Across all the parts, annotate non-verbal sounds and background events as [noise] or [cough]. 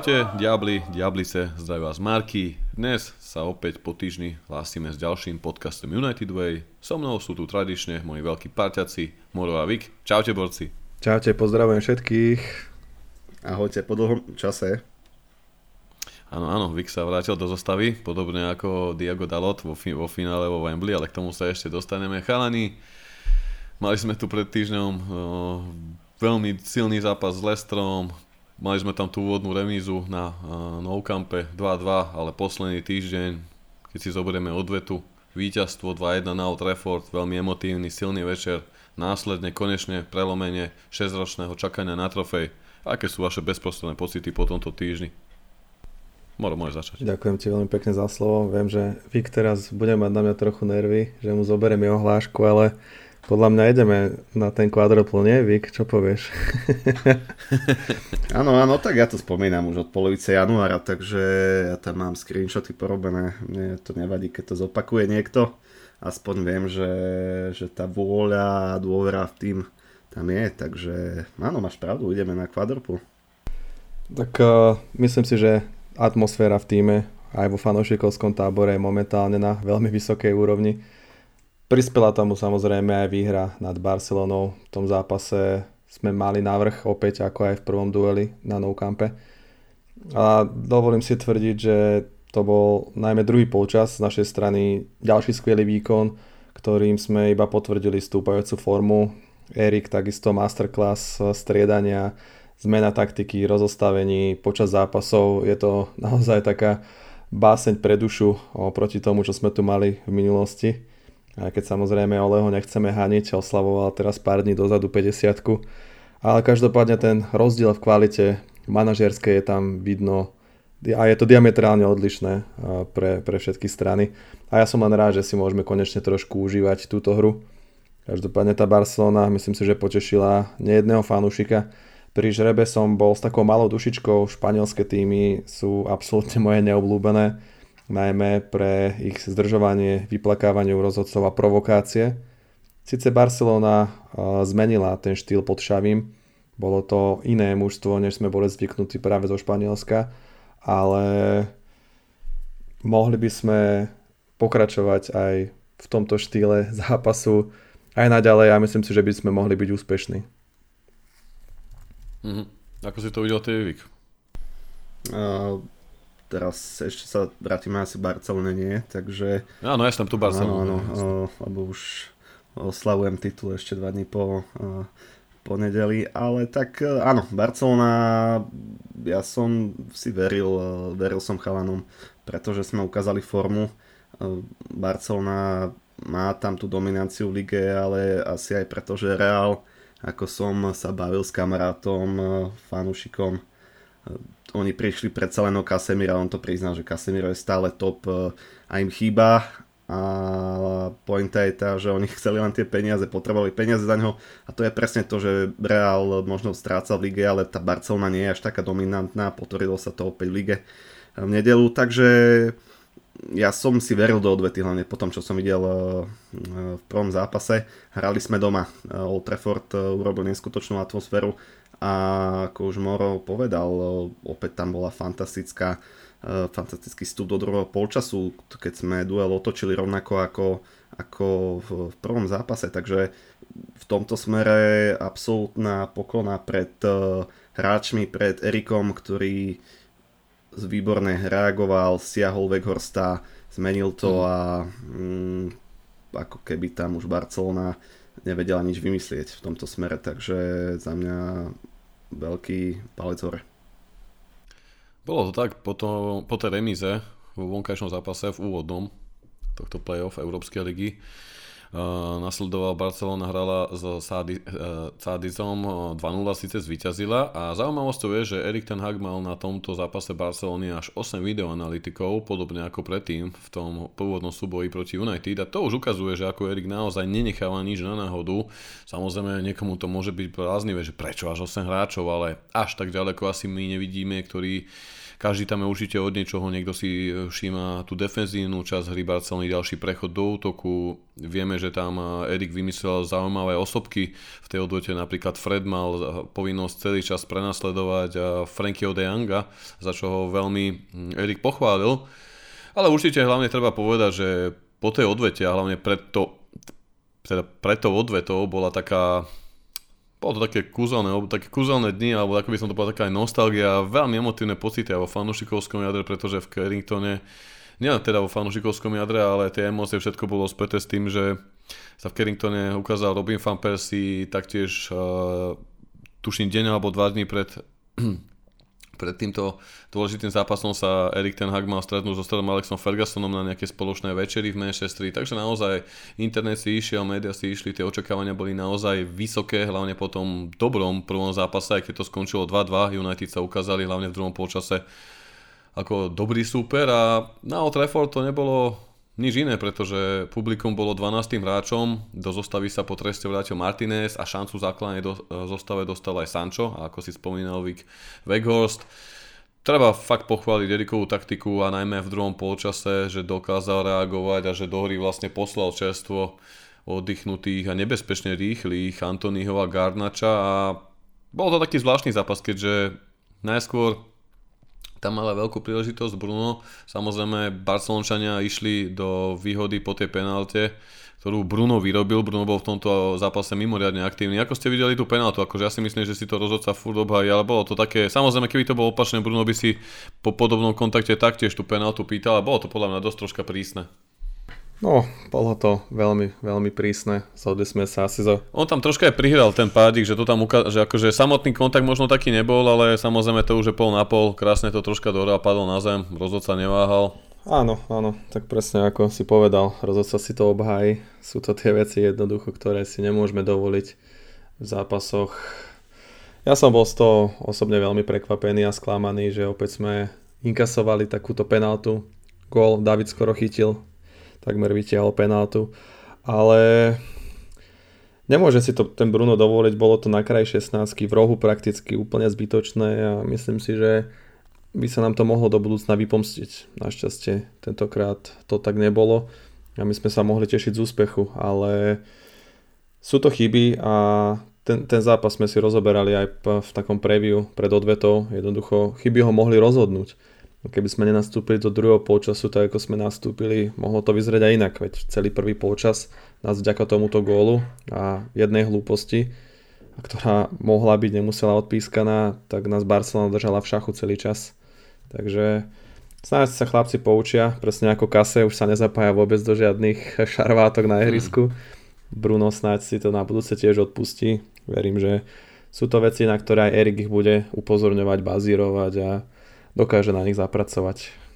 Ahojte, diabli, diablice, zdraví vás Marky. Dnes sa opäť po týždni hlásime s ďalším podcastom United Way. So mnou sú tu tradične moji veľkí parťaci, Moro a Vik. Čaute, borci. Čaute, pozdravujem všetkých. Ahojte, po dlhom čase. Áno, áno, Vik sa vrátil do zostavy, podobne ako Diago Dalot vo, fi- vo finále vo Wembley, ale k tomu sa ešte dostaneme. Chalani, mali sme tu pred týždňom o, veľmi silný zápas s Lestrom, Mali sme tam tú úvodnú remízu na uh, Nou Campe 2-2, ale posledný týždeň, keď si zoberieme odvetu, víťazstvo 2-1 na Old Trafford, veľmi emotívny, silný večer, následne konečne prelomenie 6-ročného čakania na trofej. Aké sú vaše bezprostredné pocity po tomto týždni? Moro, môžeš začať. Ďakujem ti veľmi pekne za slovo. Viem, že Vik teraz bude mať na mňa trochu nervy, že mu zoberiem jeho hlášku, ale podľa mňa ideme na ten kvadropl, nie Vik? Čo povieš? [laughs] áno, áno, tak ja to spomínam už od polovice januára, takže ja tam mám screenshoty porobené. Mne to nevadí, keď to zopakuje niekto. Aspoň viem, že, že tá vôľa a dôvera v tým tam je, takže áno, máš pravdu, ideme na kvadropl. Tak uh, myslím si, že atmosféra v týme aj vo fanúšikovskom tábore je momentálne na veľmi vysokej úrovni Prispela tomu samozrejme aj výhra nad Barcelonou. V tom zápase sme mali návrh opäť ako aj v prvom dueli na Nou Campe. A dovolím si tvrdiť, že to bol najmä druhý polčas z našej strany ďalší skvelý výkon, ktorým sme iba potvrdili stúpajúcu formu. Erik takisto masterclass striedania, zmena taktiky, rozostavení počas zápasov. Je to naozaj taká báseň pre dušu oproti tomu, čo sme tu mali v minulosti. Aj keď samozrejme Oleho nechceme haniť, oslavoval teraz pár dní dozadu 50 ale každopádne ten rozdiel v kvalite manažerskej je tam vidno a je to diametrálne odlišné pre, pre všetky strany. A ja som len rád, že si môžeme konečne trošku užívať túto hru. Každopádne tá Barcelona myslím si, že potešila nejedného fanúšika. Pri žrebe som bol s takou malou dušičkou, španielské týmy sú absolútne moje neobľúbené najmä pre ich zdržovanie, vyplakávanie rozhodcov a provokácie. Sice Barcelona zmenila ten štýl pod Šavím, bolo to iné mužstvo, než sme boli zvyknutí práve zo Španielska, ale mohli by sme pokračovať aj v tomto štýle zápasu aj naďalej a myslím si, že by sme mohli byť úspešní. Mm-hmm. Ako si to videl ty, Vik? Uh, teraz ešte sa vrátime asi Barcelone nie, takže... Áno, ja som tu Barcelona. Áno, áno, lebo už oslavujem titul ešte dva dní po, po nedeli, ale tak áno, Barcelona, ja som si veril, veril som chalanom, pretože sme ukázali formu. Barcelona má tam tú dominanciu v lige, ale asi aj preto, že Real, ako som sa bavil s kamarátom, fanúšikom, oni prišli predsa len o Casemira, on to priznal, že Casemiro je stále top e, a im chýba. A pointa je tá, že oni [laughs] chceli len tie peniaze, potrebovali peniaze za neho. A to je presne to, že Real možno stráca v lige, ale tá Barcelona nie je až taká dominantná, potvrdilo sa to opäť v lige v nedelu, takže ja som si veril do odvety, hlavne po tom, čo som videl e, v prvom zápase. Hrali sme doma, Old Trafford urobil neskutočnú atmosféru, a ako už Moro povedal, opäť tam bola fantastická e, fantastický vstup do druhého polčasu, keď sme duel otočili rovnako ako, ako v, prvom zápase, takže v tomto smere absolútna poklona pred uh, hráčmi, pred Erikom, ktorý výborne reagoval, siahol Weghorsta, zmenil to mhm. a mm, ako keby tam už Barcelona nevedela nič vymyslieť v tomto smere, takže za mňa veľký palec hore. Bolo to tak po, to, po tej remíze vo vonkajšom zápase v úvodnom tohto playoff Európskej ligy nasledoval Barcelona hrala s Sádi, uh, Sádizom 2-0 síce zvíťazila a zaujímavosťou je, že Erik ten Hag mal na tomto zápase Barcelony až 8 videoanalytikov, podobne ako predtým v tom pôvodnom súboji proti United a to už ukazuje, že ako Erik naozaj nenecháva nič na náhodu. Samozrejme niekomu to môže byť bláznivé, že prečo až 8 hráčov, ale až tak ďaleko asi my nevidíme, ktorí každý tam je určite od niečoho, niekto si všíma tú defenzívnu časť hry Barcelony, ďalší prechod do útoku. Vieme, že tam Erik vymyslel zaujímavé osobky v tej odvete, napríklad Fred mal povinnosť celý čas prenasledovať Frankieho de Younga, za čo ho veľmi hm, Erik pochválil. Ale určite hlavne treba povedať, že po tej odvete a hlavne pred, to, teda pred tou odvetou bola taká bolo to také kúzelné, také kúzelné dni, alebo ako by som to povedal, taká aj nostalgia, veľmi emotívne pocity aj vo fanúšikovskom jadre, pretože v Carringtone, nielen teda vo fanúšikovskom jadre, ale tie emócie všetko bolo späté s tým, že sa v Carringtone ukázal Robin Van Persie taktiež uh, tuším deň alebo dva dní pred [clears throat] pred týmto dôležitým zápasom sa Erik Ten Hag mal stretnúť so starom Alexom Fergusonom na nejaké spoločné večery v Manchesteri, takže naozaj internet si išiel, médiá si išli, tie očakávania boli naozaj vysoké, hlavne po tom dobrom prvom zápase, aj keď to skončilo 2-2, United sa ukázali hlavne v druhom polčase ako dobrý súper a na Old Trafford to nebolo nič iné, pretože publikum bolo 12. hráčom, do zostavy sa po treste vrátil Martinez a šancu základnej do, zostave dostal aj Sancho, a ako si spomínal Vic Weghorst. Treba fakt pochváliť Erikovú taktiku a najmä v druhom polčase, že dokázal reagovať a že do hry vlastne poslal čerstvo oddychnutých a nebezpečne rýchlych Antonyho a Garnača a bol to taký zvláštny zápas, keďže najskôr tam mala veľkú príležitosť Bruno. Samozrejme Barcelončania išli do výhody po tej penalte, ktorú Bruno vyrobil. Bruno bol v tomto zápase mimoriadne aktívny. Ako ste videli tú penaltu, akože ja si myslím, že si to rozhodca furt obhají, ale bolo to také, samozrejme keby to bolo opačné, Bruno by si po podobnom kontakte taktiež tú penaltu pýtal a bolo to podľa mňa dosť troška prísne. No, bolo to veľmi, veľmi prísne. Zhodli sme sa asi za... On tam troška aj prihral ten pádik, že to tam uka- že akože samotný kontakt možno taký nebol, ale samozrejme to už je pol na pol, krásne to troška dole a padol na zem, rozhodca neváhal. Áno, áno, tak presne ako si povedal, rozhodca si to obhájí. Sú to tie veci jednoducho, ktoré si nemôžeme dovoliť v zápasoch. Ja som bol z toho osobne veľmi prekvapený a sklamaný, že opäť sme inkasovali takúto penaltu. Gól David skoro chytil, takmer vytiahol penáltu. Ale nemôže si to ten Bruno dovoliť, bolo to na kraj 16 v rohu prakticky úplne zbytočné a myslím si, že by sa nám to mohlo do budúcna vypomstiť. Našťastie tentokrát to tak nebolo a my sme sa mohli tešiť z úspechu, ale sú to chyby a ten, ten zápas sme si rozoberali aj v takom preview pred odvetou. Jednoducho chyby ho mohli rozhodnúť. Keby sme nenastúpili do druhého polčasu, tak ako sme nastúpili, mohlo to vyzrieť aj inak, veď celý prvý polčas nás vďaka tomuto gólu a jednej hlúposti, ktorá mohla byť, nemusela odpískaná, tak nás Barcelona držala v šachu celý čas. Takže snáď sa chlapci poučia, presne ako Kase, už sa nezapája vôbec do žiadnych [laughs] šarvátok na ihrisku. Bruno snáď si to na budúce tiež odpustí. Verím, že sú to veci, na ktoré aj Erik ich bude upozorňovať, bazírovať a dokáže na nich zapracovať.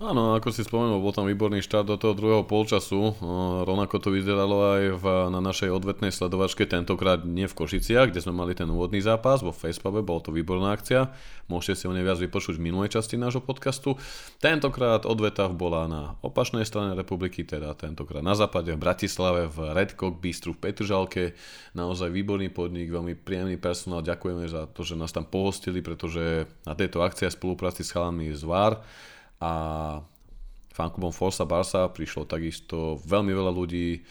Áno, ako si spomenul, bol tam výborný štart do toho druhého polčasu. Rovnako to vyzeralo aj v, na našej odvetnej sledovačke, tentokrát nie v Košiciach, kde sme mali ten úvodný zápas, vo Facepube, bol to výborná akcia. Môžete si o nej viac vypočuť v minulej časti nášho podcastu. Tentokrát odveta bola na opačnej strane republiky, teda tentokrát na západe v Bratislave, v Redcock Bistru v Petržalke. Naozaj výborný podnik, veľmi príjemný personál, ďakujeme za to, že nás tam pohostili, pretože na tejto akcii spolupráci s chalami z VAR a fanklubom Forza Barsa prišlo takisto veľmi veľa ľudí,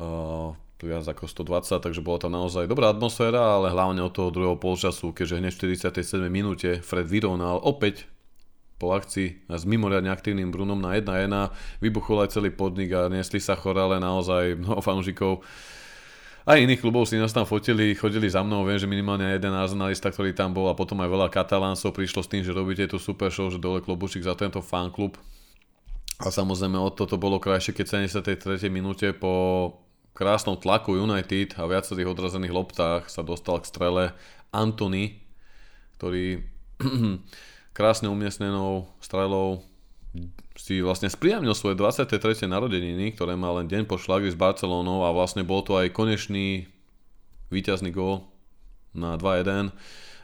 uh, viac ako 120, takže bola tam naozaj dobrá atmosféra, ale hlavne od toho druhého polčasu, keďže hneď v 47 minúte Fred vyrovnal opäť po akcii s mimoriadne aktívnym Brunom na 1-1, vybuchol aj celý podnik a nesli sa chorále naozaj mnoho fanúšikov aj iných klubov si nás tam fotili, chodili za mnou, viem, že minimálne jeden arsenalista, ktorý tam bol a potom aj veľa kataláncov prišlo s tým, že robíte tú super show, že dole klobučík za tento fanklub. A samozrejme od toto bolo krajšie, keď 73. minúte po krásnom tlaku United a viacerých odrazených loptách sa dostal k strele Anthony, ktorý [clears throat] krásne umiestnenou strelou si vlastne spríjemnil svoje 23. narodeniny, ktoré má len deň po šlagri s Barcelónou a vlastne bol to aj konečný víťazný gól na 2-1.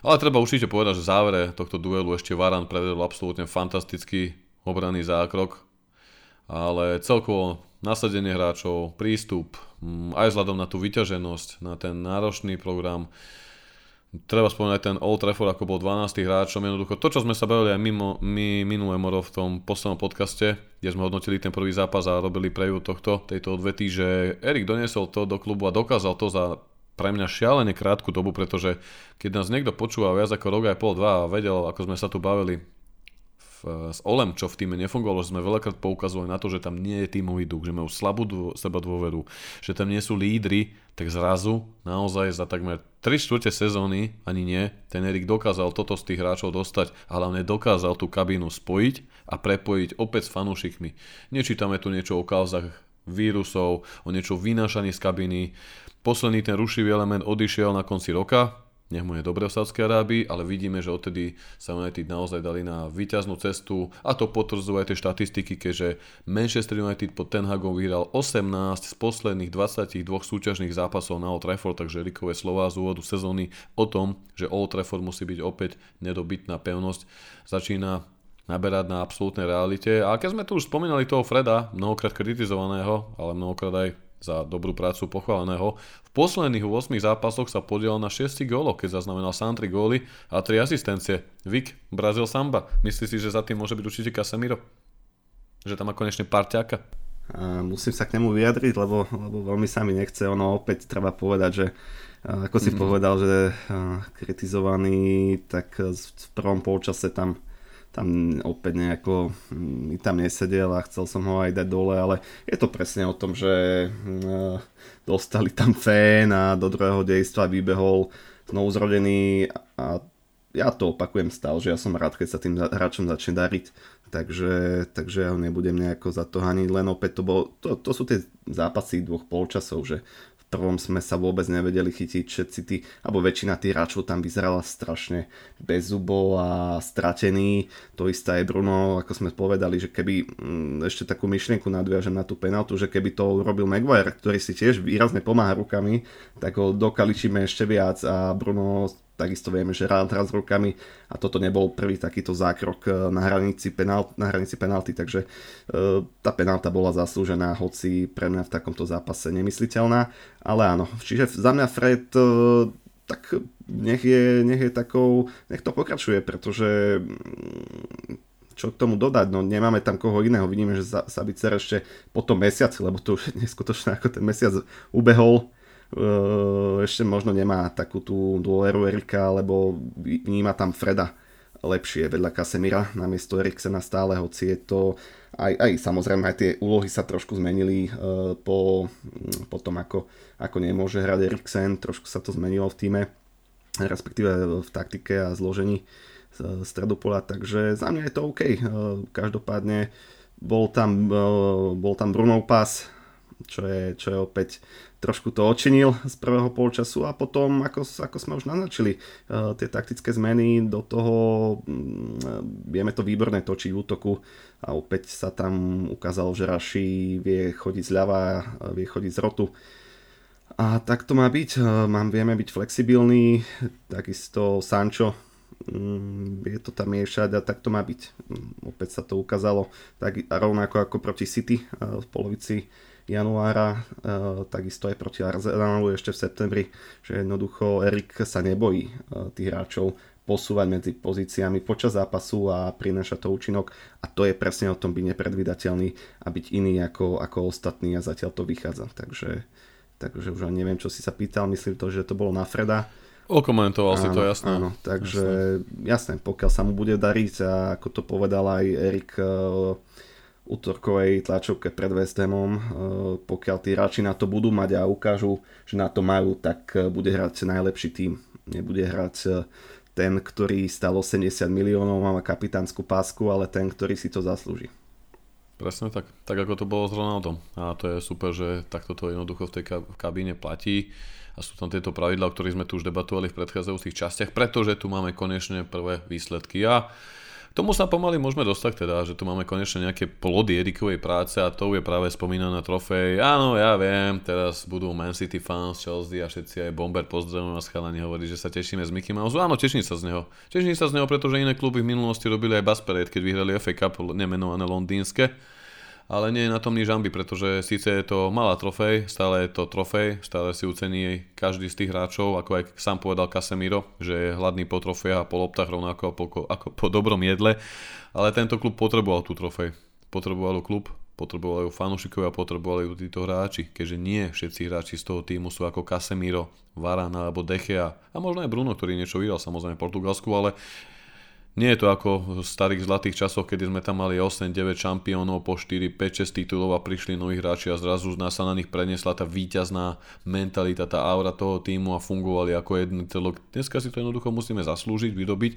Ale treba určite povedať, že v závere tohto duelu ešte Varan prevedol absolútne fantastický obranný zákrok. Ale celkovo nasadenie hráčov, prístup, aj vzhľadom na tú vyťaženosť, na ten náročný program, treba spomenúť ten Old Trafford, ako bol 12. hráčom. Jednoducho to, čo sme sa bavili aj mimo, my minulé moro v tom poslednom podcaste, kde sme hodnotili ten prvý zápas a robili preview tohto, tejto odvety, že Erik doniesol to do klubu a dokázal to za pre mňa šialene krátku dobu, pretože keď nás niekto počúva viac ako rok aj pol, dva a vedel, ako sme sa tu bavili v, s Olem, čo v týme nefungovalo, že sme veľakrát poukazovali na to, že tam nie je tímový duch, že majú slabú dô, seba dôveru, že tam nie sú lídry, tak zrazu naozaj za takmer 3 čtvrte sezóny, ani nie, ten Erik dokázal toto z tých hráčov dostať a hlavne dokázal tú kabínu spojiť a prepojiť opäť s fanúšikmi. Nečítame tu niečo o kauzach vírusov, o niečo vynášaní z kabiny, Posledný ten rušivý element odišiel na konci roka, nech mu je dobre v Sádskej Arábii, ale vidíme, že odtedy sa United naozaj dali na výťaznú cestu a to potvrdzujú aj tie štatistiky, keďže Manchester United pod Ten Hagom vyhral 18 z posledných 22 súťažných zápasov na Old Trafford, takže Rikové slova z úvodu sezóny o tom, že Old Trafford musí byť opäť nedobytná pevnosť, začína naberať na absolútnej realite. A keď sme tu už spomínali toho Freda, mnohokrát kritizovaného, ale mnohokrát aj za dobrú prácu pochváleného. V posledných 8 zápasoch sa podielal na 6 góloch, keď zaznamenal sám 3 góly a 3 asistencie. Vik, Brazil Samba. Myslíš si, že za tým môže byť určite Casemiro? Že tam má konečne parťáka? Musím sa k nemu vyjadriť, lebo, lebo veľmi sa mi nechce. Ono opäť treba povedať, že ako si mm. povedal, že kritizovaný, tak v prvom polčase tam tam opäť nejako mm, mi tam nesedel a chcel som ho aj dať dole, ale je to presne o tom, že mm, dostali tam fén a do druhého dejstva vybehol znovu zrodený a ja to opakujem stále, že ja som rád, keď sa tým hráčom začne dariť, takže, takže ja ho nebudem nejako za to haniť, len opäť to, bolo, to, to sú tie zápasy dvoch polčasov, že prvom sme sa vôbec nevedeli chytiť všetci tí, alebo väčšina tých hráčov tam vyzerala strašne bez zubov a stratený. To isté aj Bruno, ako sme povedali, že keby mm, ešte takú myšlienku nadviažem na tú penaltu, že keby to urobil Maguire, ktorý si tiež výrazne pomáha rukami, tak ho dokaličíme ešte viac a Bruno takisto vieme, že hrá s rukami a toto nebol prvý takýto zákrok eh, na hranici, penalt, na hranici penalty, takže e, tá penalta bola zaslúžená, hoci pre mňa v takomto zápase nemysliteľná, ale áno, čiže za mňa Fred e, tak nech je, nech je takou, nech to pokračuje, pretože mm, čo k tomu dodať, no nemáme tam koho iného, vidíme, že Sabicer ešte po tom mesiaci, lebo to už je neskutočné, ako ten mesiac ubehol, Eh, ešte možno nemá takú tú dôveru Erika, lebo vníma tam Freda lepšie vedľa Kasemira namiesto Eriksena stále, hoci je to aj, aj samozrejme aj tie úlohy sa trošku zmenili uh, po, hm, po tom, ako, ako nemôže hrať Eriksen, trošku sa to zmenilo v týme, respektíve v taktike a zložení stredopola, takže za mňa je to OK. Uh, každopádne bol tam, bol tam Brunov pas, čo je, čo je opäť trošku to očinil z prvého polčasu a potom, ako, ako sme už naznačili, uh, tie taktické zmeny do toho, um, vieme to výborne točiť v útoku a opäť sa tam ukázalo, že Raši vie chodiť zľava, vie chodiť z rotu. A tak to má byť, mám, vieme byť flexibilní, takisto Sancho, je to tam miešať a tak to má byť. Um, opäť sa to ukázalo, tak rovnako ako proti City v polovici januára, e, takisto aj proti Arsenalu ešte v septembri, že jednoducho Erik sa nebojí e, tých hráčov posúvať medzi pozíciami počas zápasu a prináša to účinok a to je presne o tom byť nepredvydateľný a byť iný ako, ako ostatní a zatiaľ to vychádza. Takže, takže už ani neviem, čo si sa pýtal, myslím to, že to bolo na Freda. Okomentoval áno, si to, jasné. Áno, takže jasné. jasné, pokiaľ sa mu bude dariť a ako to povedal aj Erik e, útorkovej tlačovke pred West Hamom. E, pokiaľ tí hráči na to budú mať a ukážu, že na to majú, tak e, bude hrať najlepší tým. Nebude hrať e, ten, ktorý stal 80 miliónov, má kapitánsku pásku, ale ten, ktorý si to zaslúži. Presne tak. Tak ako to bolo s Ronaldom. A to je super, že takto to jednoducho v tej kabíne platí. A sú tam tieto pravidla, o ktorých sme tu už debatovali v predchádzajúcich častiach, pretože tu máme konečne prvé výsledky. A tomu sa pomaly môžeme dostať teda, že tu máme konečne nejaké plody Erikovej práce a to je práve spomínaná trofej. Áno, ja viem, teraz budú Man City fans, Chelsea a všetci aj Bomber pozdravujem a schalani hovorí, že sa tešíme z Mickey Mouse. Áno, teším sa z neho. Teším sa z neho, pretože iné kluby v minulosti robili aj Basperate, keď vyhrali FA Cup nemenované londýnske. Ale nie je na tom nič žamby, pretože síce je to malá trofej, stále je to trofej, stále si ucení každý z tých hráčov, ako aj sám povedal Casemiro, že je hladný po trofejach a po loptách rovnako ako, ako po dobrom jedle, ale tento klub potreboval tú trofej. Potreboval klub, potrebovali ju fanúšikovia, potrebovali ju títo hráči, keďže nie všetci hráči z toho týmu sú ako Casemiro, Varane alebo Dechea a možno aj Bruno, ktorý niečo vyhral samozrejme v Portugalsku, ale nie je to ako v starých zlatých časoch, kedy sme tam mali 8-9 šampiónov po 4, 5, 6 titulov a prišli noví hráči a zrazu nás sa na nich preniesla tá víťazná mentalita, tá aura toho týmu a fungovali ako jedný celok. Dneska si to jednoducho musíme zaslúžiť, vyrobiť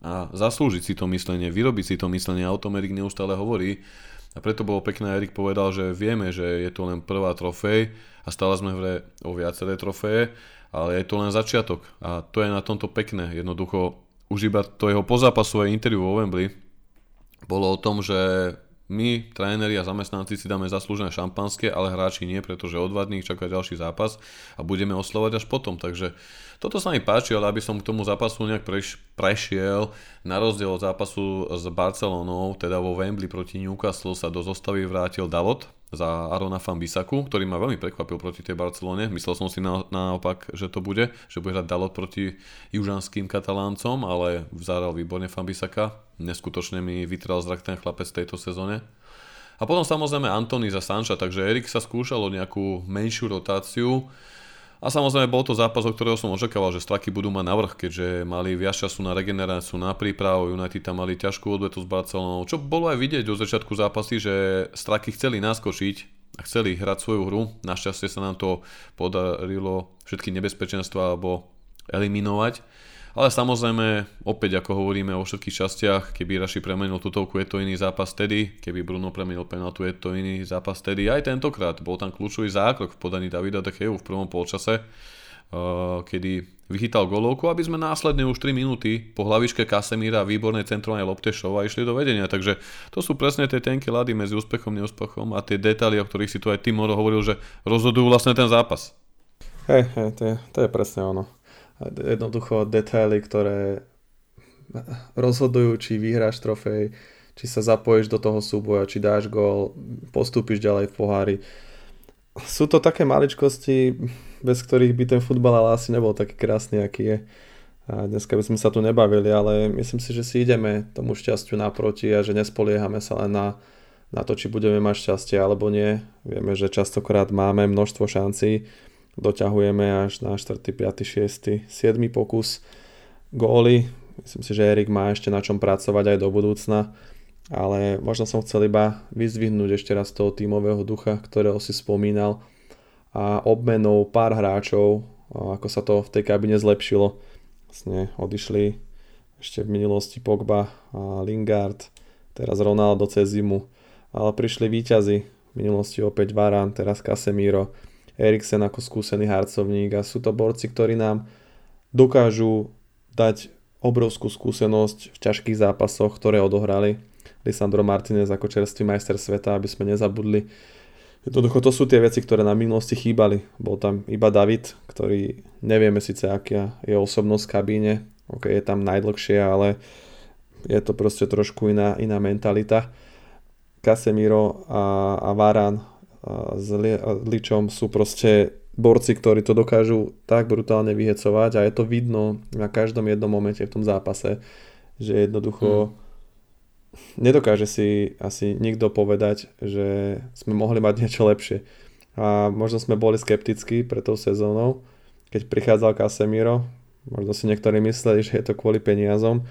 a zaslúžiť si to myslenie, vyrobiť si to myslenie a o tom Erik neustále hovorí a preto bolo pekné, Erik povedal, že vieme, že je to len prvá trofej a stále sme v hre o viaceré trofeje, ale je to len začiatok a to je na tomto pekné. Jednoducho už iba to jeho pozápasové interview vo Wembley bolo o tom, že my, tréneri a zamestnanci si dáme zaslúžené šampanské, ale hráči nie, pretože o dva dní čaká ďalší zápas a budeme oslovať až potom. Takže toto sa mi páči, ale aby som k tomu zápasu nejak preš, prešiel, na rozdiel od zápasu s Barcelonou, teda vo Wembley proti Newcastle sa do zostavy vrátil Dalot, za Arona Fambisaku, ktorý ma veľmi prekvapil proti tej Barcelone. Myslel som si na, naopak, že to bude, že bude hrať Dalot proti južanským kataláncom, ale vzáral výborne Fambisaka. Neskutočne mi vytral zrak ten chlapec v tejto sezóne. A potom samozrejme Antony za Sanča, takže Erik sa skúšal o nejakú menšiu rotáciu. A samozrejme bol to zápas, o ktorého som očakával, že Straky budú mať navrh, keďže mali viac času na regeneráciu, na prípravu, United tam mali ťažkú odvetu s Barcelonou, čo bolo aj vidieť od začiatku zápasy, že Straky chceli naskočiť a chceli hrať svoju hru. Našťastie sa nám to podarilo všetky nebezpečenstva alebo eliminovať. Ale samozrejme, opäť ako hovoríme o všetkých častiach, keby Raši premenil tutovku, je to iný zápas tedy, keby Bruno premenil penaltu, je to iný zápas tedy. Aj tentokrát bol tam kľúčový zákrok v podaní Davida De Geu v prvom polčase, uh, kedy vychytal golovku, aby sme následne už 3 minúty po hlavičke Kasemíra a výbornej centrovanej lopte išli do vedenia. Takže to sú presne tie tenké lady medzi úspechom a neúspechom a tie detaily, o ktorých si tu aj Timoro hovoril, že rozhodujú vlastne ten zápas. Hej, hej, to je, to je presne ono jednoducho detaily, ktoré rozhodujú, či vyhráš trofej, či sa zapojíš do toho súboja, či dáš gól, postúpiš ďalej v pohári. Sú to také maličkosti, bez ktorých by ten futbal ale asi nebol taký krásny, aký je. A dneska by sme sa tu nebavili, ale myslím si, že si ideme tomu šťastiu naproti a že nespoliehame sa len na, na to, či budeme mať šťastie alebo nie. Vieme, že častokrát máme množstvo šancí, doťahujeme až na 4., 5., 6., 7. pokus góly. Myslím si, že Erik má ešte na čom pracovať aj do budúcna, ale možno som chcel iba vyzdvihnúť ešte raz toho tímového ducha, ktorého si spomínal a obmenou pár hráčov, ako sa to v tej kabine zlepšilo. Vlastne odišli ešte v minulosti Pogba a Lingard, teraz Ronaldo cez zimu, ale prišli výťazy, v minulosti opäť Varan, teraz Casemiro, Eriksen ako skúsený harcovník a sú to borci, ktorí nám dokážu dať obrovskú skúsenosť v ťažkých zápasoch, ktoré odohrali. Lisandro Martinez ako čerstvý majster sveta, aby sme nezabudli. Jednoducho to sú tie veci, ktoré na minulosti chýbali. Bol tam iba David, ktorý nevieme síce aká je osobnosť v kabíne, ok, je tam najdlhšie, ale je to proste trošku iná, iná mentalita. Casemiro a, a Varan s Ličom sú proste borci, ktorí to dokážu tak brutálne vyhecovať a je to vidno na každom jednom momente v tom zápase, že jednoducho hmm. nedokáže si asi nikto povedať, že sme mohli mať niečo lepšie. A možno sme boli skeptickí pre tou sezónou, keď prichádzal Casemiro, možno si niektorí mysleli, že je to kvôli peniazom,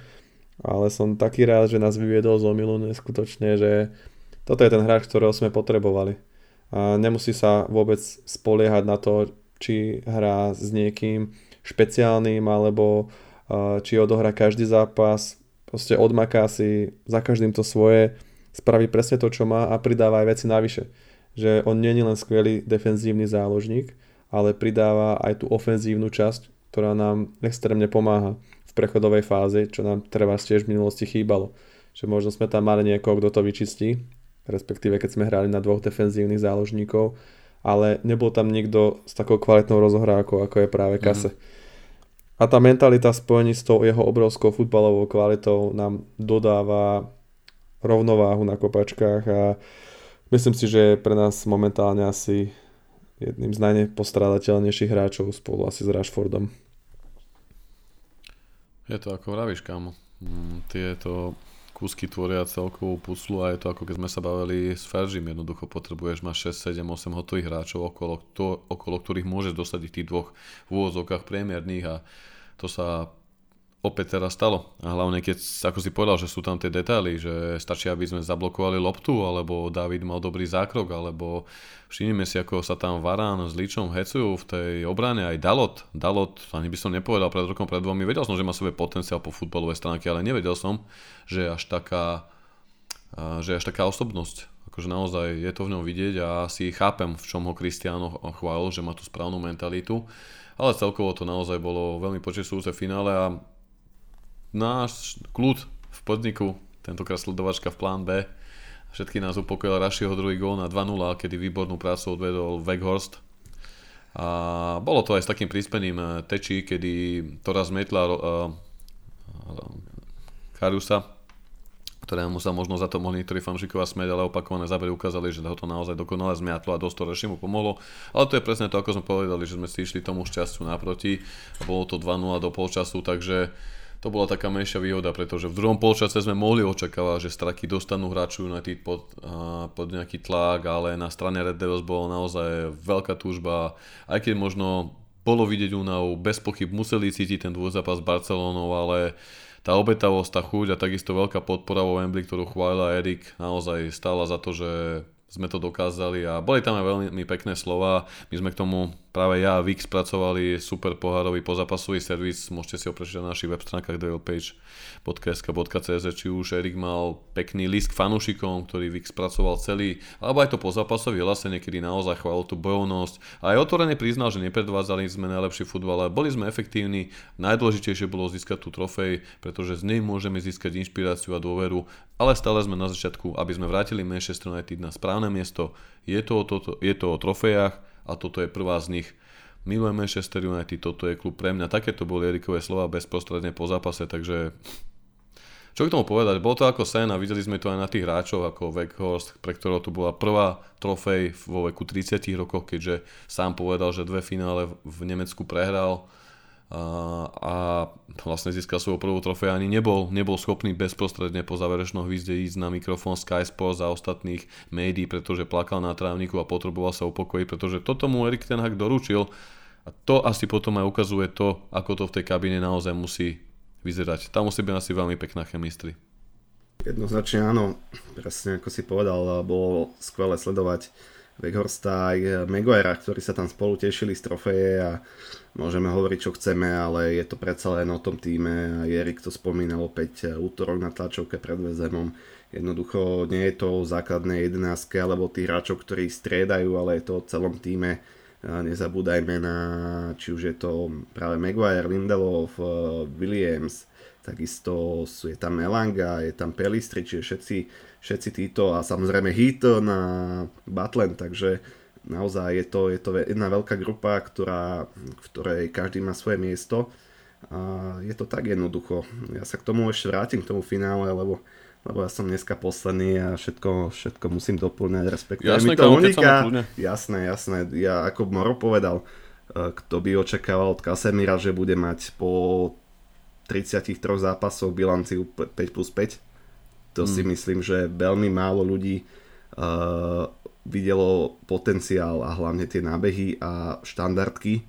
ale som taký rád, že nás vyviedol z omilu neskutočne, že toto je ten hráč, ktorého sme potrebovali a nemusí sa vôbec spoliehať na to, či hrá s niekým špeciálnym alebo či odohrá každý zápas, proste odmaká si za každým to svoje, spraví presne to, čo má a pridáva aj veci navyše. Že on nie je len skvelý defenzívny záložník, ale pridáva aj tú ofenzívnu časť, ktorá nám extrémne pomáha v prechodovej fáze, čo nám treba tiež v minulosti chýbalo. Že možno sme tam mali niekoho, kto to vyčistí, respektíve keď sme hrali na dvoch defenzívnych záložníkov, ale nebol tam nikto s takou kvalitnou rozohrávkou, ako je práve mhm. Kase. Mm. A tá mentalita spojení s tou jeho obrovskou futbalovou kvalitou nám dodáva rovnováhu na kopačkách a Myslím si, že je pre nás momentálne asi jedným z najnepostrádateľnejších hráčov spolu asi s Rashfordom. Je to ako vravíš, kam. Mm, tieto kúsky tvoria celkovú puclu a je to ako keď sme sa bavili s Feržim. Jednoducho potrebuješ mať 6, 7, 8 hotových hráčov, okolo, to, okolo ktorých môžeš dostať tých dvoch v úvodzovkách priemerných a to sa opäť teraz stalo. A hlavne keď, ako si povedal, že sú tam tie detaily, že stačí, aby sme zablokovali loptu, alebo David mal dobrý zákrok, alebo všimneme si, ako sa tam Varán s Líčom hecujú v tej obrane, aj Dalot. Dalot, ani by som nepovedal pred rokom, pred dvomi, vedel som, že má svoj potenciál po futbalovej stránke, ale nevedel som, že až taká, že až taká osobnosť. Akože naozaj je to v ňom vidieť a si chápem, v čom ho Cristiano chválil, že má tú správnu mentalitu. Ale celkovo to naozaj bolo veľmi počasujúce finále a náš kľud v podniku, tentokrát sledovačka v plán B. Všetky nás upokojil Rašiho druhý gól na 2-0, kedy výbornú prácu odvedol Weghorst. A bolo to aj s takým príspením eh, tečí, kedy to raz metla uh, Kariusa, ktorému sa možno za to mohli niektorí fanšikovia smeť, ale opakované zábery ukázali, že ho to naozaj dokonale zmiatlo a dosť to Rašimu pomohlo. Ale to je presne to, ako sme povedali, že sme si išli tomu šťastiu naproti. Bolo to 2-0 do polčasu, takže to bola taká menšia výhoda, pretože v druhom polčase sme mohli očakávať, že straky dostanú hráču United pod, pod nejaký tlak, ale na strane Red Devils bola naozaj veľká túžba, aj keď možno bolo vidieť únavu, bez pochyb museli cítiť ten dvojzápas s Barcelonou, ale tá obetavosť, tá chuť a takisto veľká podpora vo Wembley, ktorú chválila Erik, naozaj stála za to, že sme to dokázali a boli tam aj veľmi pekné slova. My sme k tomu práve ja a Vix spracovali super pohárový pozápasový servis, môžete si ho prečítať na našich web stránkach devilpage.sk.cz či už Erik mal pekný list k fanúšikom, ktorý Vix spracoval celý, alebo aj to pozápasové hlasenie, kedy naozaj chválil tú bojovnosť. A aj otvorene priznal, že nepredvádzali sme najlepší futbal, ale boli sme efektívni. Najdôležitejšie bolo získať tú trofej, pretože z nej môžeme získať inšpiráciu a dôveru, ale stále sme na začiatku, aby sme vrátili Manchester United na správne miesto, je to, to, je to o trofejách a toto je prvá z nich. Milujem Manchester United, toto je klub pre mňa. Takéto boli Erikové slova bezprostredne po zápase, takže čo k tomu povedať? Bolo to ako sen a videli sme to aj na tých hráčov ako Weghorst, pre ktorého to bola prvá trofej vo veku 30 rokoch, keďže sám povedal, že dve finále v Nemecku prehral a vlastne získal svoju prvú trofej ani nebol, nebol schopný bezprostredne po záverečnom hvizde ísť na mikrofón Sky Sports a ostatných médií, pretože plakal na trávniku a potreboval sa upokojiť, pretože toto mu Erik Ten Hag doručil a to asi potom aj ukazuje to, ako to v tej kabíne naozaj musí vyzerať. Tam musí byť asi veľmi pekná chemistry. Jednoznačne áno, presne ako si povedal, bolo skvelé sledovať Weghorsta aj Maguire, ktorí sa tam spolu tešili z trofeje a môžeme hovoriť čo chceme, ale je to predsa len o tom týme a Erik to spomínal opäť e, útorok na tlačovke pred väzemom. Jednoducho nie je to o základnej jedenáctke alebo tých hráčov, ktorí striedajú, ale je to o celom týme. Nezabúdajme na, či už je to práve Maguire, Lindelof, e, Williams, takisto je tam Melanga, je tam Pelistri, čiže všetci všetci títo a samozrejme hit na Butlen, takže naozaj je to, je to jedna veľká grupa, ktorá, v ktorej každý má svoje miesto a je to tak jednoducho. Ja sa k tomu ešte vrátim, k tomu finále, lebo, lebo ja som dneska posledný a všetko, všetko musím doplňať, respektíve jasné, mi to uniká. Jasné, jasné. Ja ako Moro povedal, e, kto by očakával od Kasemira, že bude mať po 33 zápasoch bilanciu 5 plus 5 to hmm. si myslím, že veľmi málo ľudí uh, videlo potenciál a hlavne tie nábehy a štandardky.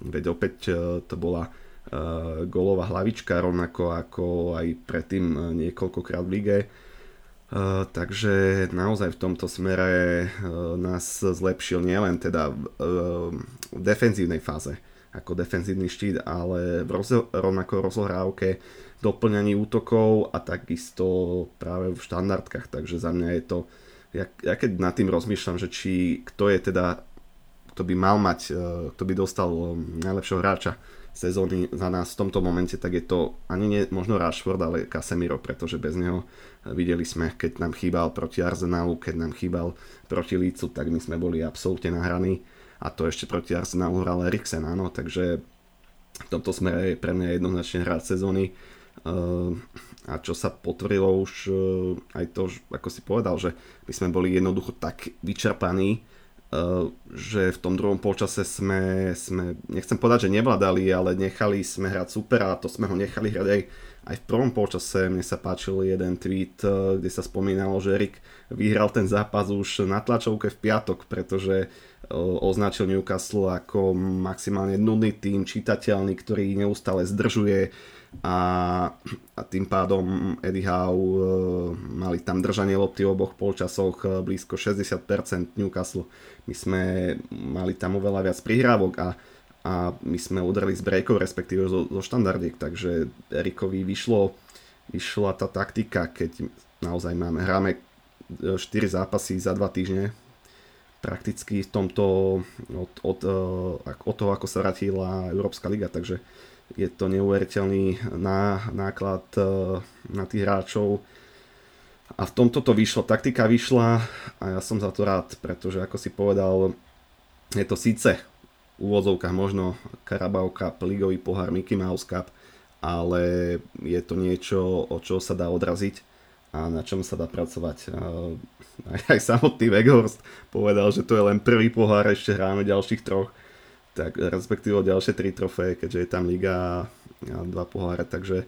Veď opäť uh, to bola uh, golová hlavička, rovnako ako aj predtým uh, niekoľkokrát v lige. Uh, takže naozaj v tomto smere uh, nás zlepšil nielen teda v, uh, v defenzívnej fáze ako defenzívny štít, ale v roz, rovnako rozohrávke doplňaní útokov a takisto práve v štandardkách, takže za mňa je to, ja, ja keď nad tým rozmýšľam, že či kto je teda, kto by mal mať, kto by dostal najlepšieho hráča sezóny za nás v tomto momente, tak je to ani nie možno Rashford, ale Casemiro, pretože bez neho videli sme, keď nám chýbal proti Arsenalu, keď nám chýbal proti Lícu, tak my sme boli absolútne nahraní. A to ešte proti Arsenalu hral Eriksen, áno, takže v tomto smere je pre mňa jednoznačne hráč sezóny. Ehm, a čo sa potvrdilo už e, aj to, ako si povedal, že my sme boli jednoducho tak vyčerpaní, že v tom druhom polčase sme, sme, nechcem povedať, že nevládali, ale nechali sme hrať super a to sme ho nechali hrať aj, aj v prvom polčase. Mne sa páčil jeden tweet, e, kde sa spomínalo, že Erik vyhral ten zápas už na tlačovke v piatok, pretože označil Newcastle ako maximálne nudný tým, čitateľný, ktorý neustále zdržuje, a, a tým pádom Eddie Howe e, mali tam držanie lopty v oboch polčasoch e, blízko 60% Newcastle. My sme mali tam oveľa viac prihrávok a, a my sme udreli z breakov, respektíve zo, zo štandardiek, takže Erikovi vyšlo, vyšla tá taktika, keď naozaj máme, hráme 4 e, zápasy za 2 týždne, prakticky v tomto od, od, od toho, ako sa vrátila Európska liga, takže je to neuveriteľný ná, náklad e, na tých hráčov. A v tomto to vyšlo, taktika vyšla a ja som za to rád, pretože ako si povedal, je to síce v úvodzovkách možno Carabao Cup, ligový pohár Mickey Mouse Cup, ale je to niečo, o čo sa dá odraziť a na čom sa dá pracovať. Aj, aj samotný Weghorst povedal, že to je len prvý pohár, ešte hráme ďalších troch tak respektíve ďalšie tri trofeje, keďže je tam liga a dva poháre, takže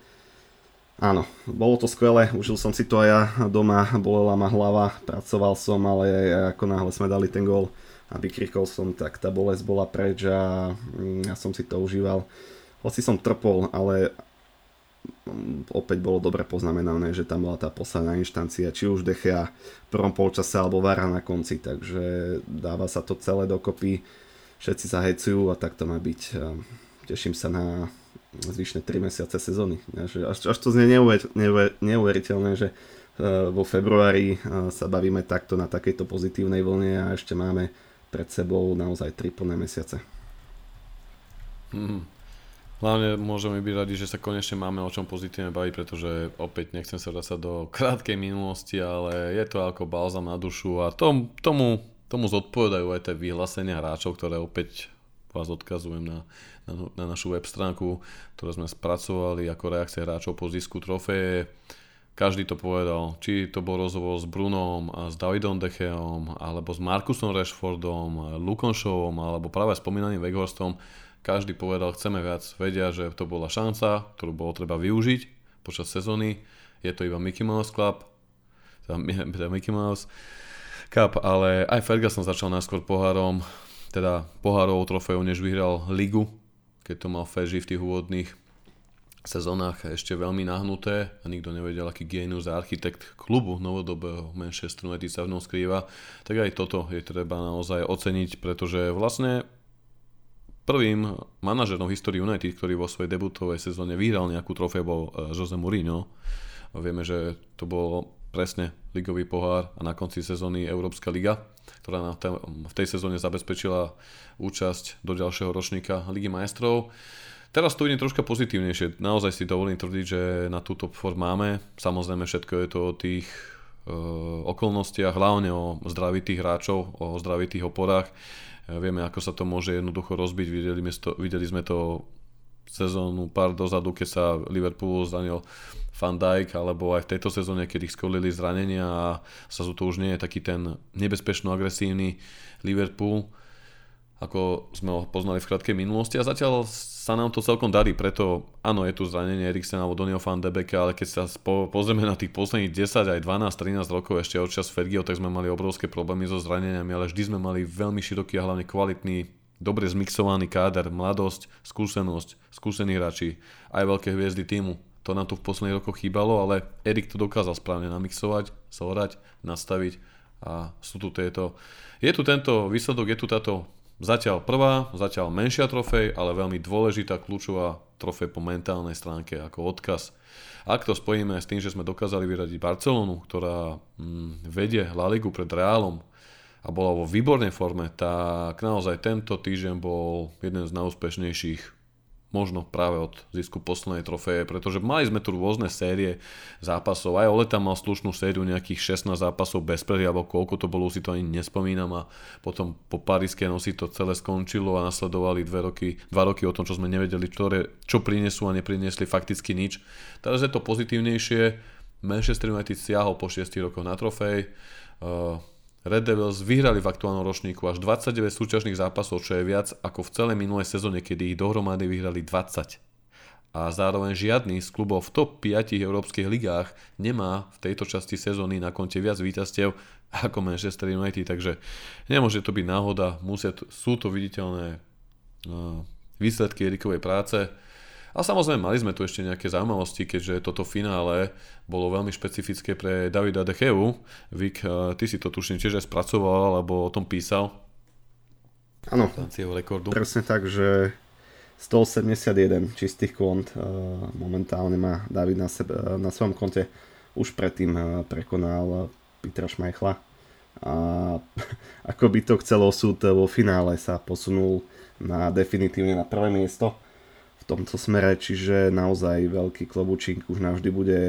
áno, bolo to skvelé, užil som si to aj ja doma, bolela ma hlava, pracoval som, ale ako náhle sme dali ten gól a vykrikol som, tak tá bolesť bola preč a mm, ja som si to užíval. Hoci som trpol, ale mm, opäť bolo dobre poznamenané, že tam bola tá posledná inštancia, či už Dechea v prvom polčase alebo Vara na konci, takže dáva sa to celé dokopy všetci sa hejcujú a tak to má byť. Teším sa na zvyšné 3 mesiace sezóny. Až, až to znie neuver, neuver, neuveriteľné, že e, vo februári e, sa bavíme takto na takejto pozitívnej vlne a ešte máme pred sebou naozaj 3 plné mesiace. Hmm. Hlavne môžeme byť radi, že sa konečne máme o čom pozitívne baviť, pretože opäť nechcem sa vrácať do [laughs] krátkej minulosti, ale je to ako balzam na dušu a tom, tomu tomu zodpovedajú aj tie vyhlásenia hráčov, ktoré opäť vás odkazujem na, na, na našu web stránku, ktoré sme spracovali ako reakcie hráčov po zisku trofeje. Každý to povedal, či to bol rozhovor s Brunom a s Davidom Decheom, alebo s Markusom Rashfordom, Lukom Showom, alebo práve spomínaným Weghorstom. Každý povedal, chceme viac, vedia, že to bola šanca, ktorú bolo treba využiť počas sezóny. Je to iba Mickey Mouse Club, teda [laughs] Mickey Mouse Cup, ale aj Ferguson začal najskôr pohárom, teda pohárovou trofejou, než vyhral ligu, keď to mal Fergie v tých úvodných sezónach ešte veľmi nahnuté a nikto nevedel, aký genius a architekt klubu novodobého Manchester United sa v ňom skrýva, tak aj toto je treba naozaj oceniť, pretože vlastne prvým manažerom histórii United, ktorý vo svojej debutovej sezóne vyhral nejakú trofej, bol eh, Jose Mourinho. Vieme, že to bolo presne ligový pohár a na konci sezóny Európska liga, ktorá v tej sezóne zabezpečila účasť do ďalšieho ročníka Ligy majstrov. Teraz to ide troška pozitívnejšie. Naozaj si dovolím tvrdiť, že na túto form máme. Samozrejme všetko je to o tých e, okolnostiach, hlavne o zdraví tých hráčov, o zdraví tých oporách. E, vieme, ako sa to môže jednoducho rozbiť. Videli sme to, videli sme to sezónu pár dozadu, keď sa Liverpool zranil Van Dijk, alebo aj v tejto sezóne, keď ich skolili zranenia a sa to už nie je taký ten nebezpečno agresívny Liverpool, ako sme ho poznali v krátkej minulosti. A zatiaľ sa nám to celkom darí, preto áno, je tu zranenie Eriksen alebo Donio van de Beeke, ale keď sa po, pozrieme na tých posledných 10, aj 12, 13 rokov ešte od čas Fergio, tak sme mali obrovské problémy so zraneniami, ale vždy sme mali veľmi široký a hlavne kvalitný dobre zmixovaný káder, mladosť, skúsenosť, skúsení hráči, aj veľké hviezdy týmu. To nám tu v posledných rokoch chýbalo, ale Erik to dokázal správne namixovať, zhorať, nastaviť a sú tu tieto... Je tu tento výsledok, je tu táto zatiaľ prvá, zatiaľ menšia trofej, ale veľmi dôležitá kľúčová trofej po mentálnej stránke ako odkaz. Ak to spojíme s tým, že sme dokázali vyradiť Barcelonu, ktorá mm, vedie La Ligu pred Reálom a bola vo výbornej forme, tak naozaj tento týždeň bol jeden z najúspešnejších možno práve od zisku poslednej trofeje, pretože mali sme tu rôzne série zápasov, aj Ole tam mal slušnú sériu nejakých 16 zápasov bez prehry, alebo koľko to bolo, si to ani nespomínam a potom po Parískej nosi to celé skončilo a nasledovali dve roky, dva roky o tom, čo sme nevedeli, ktoré, čo prinesú a neprinesli fakticky nič. Teraz je to pozitívnejšie, Manchester United siahol po 6 rokoch na trofej, uh, Red Devils vyhrali v aktuálnom ročníku až 29 súťažných zápasov, čo je viac ako v celej minulej sezóne, kedy ich dohromady vyhrali 20. A zároveň žiadny z klubov v top 5 európskych ligách nemá v tejto časti sezóny na konte viac víťazstiev ako Manchester United, takže nemôže to byť náhoda, musia, sú to viditeľné uh, výsledky Erikovej práce. A samozrejme, mali sme tu ešte nejaké zaujímavosti, keďže toto finále bolo veľmi špecifické pre Davida Decheu. Vik, ty si to tuším tiež aj spracoval, alebo o tom písal. Áno, presne tak, že 181 čistých kont momentálne má David na, sebe, na svojom konte. Už predtým prekonal Petra Šmajchla. A [laughs] ako by to chcel osud vo finále sa posunul na definitívne na prvé miesto tomto smere, čiže naozaj veľký klobučík už navždy bude,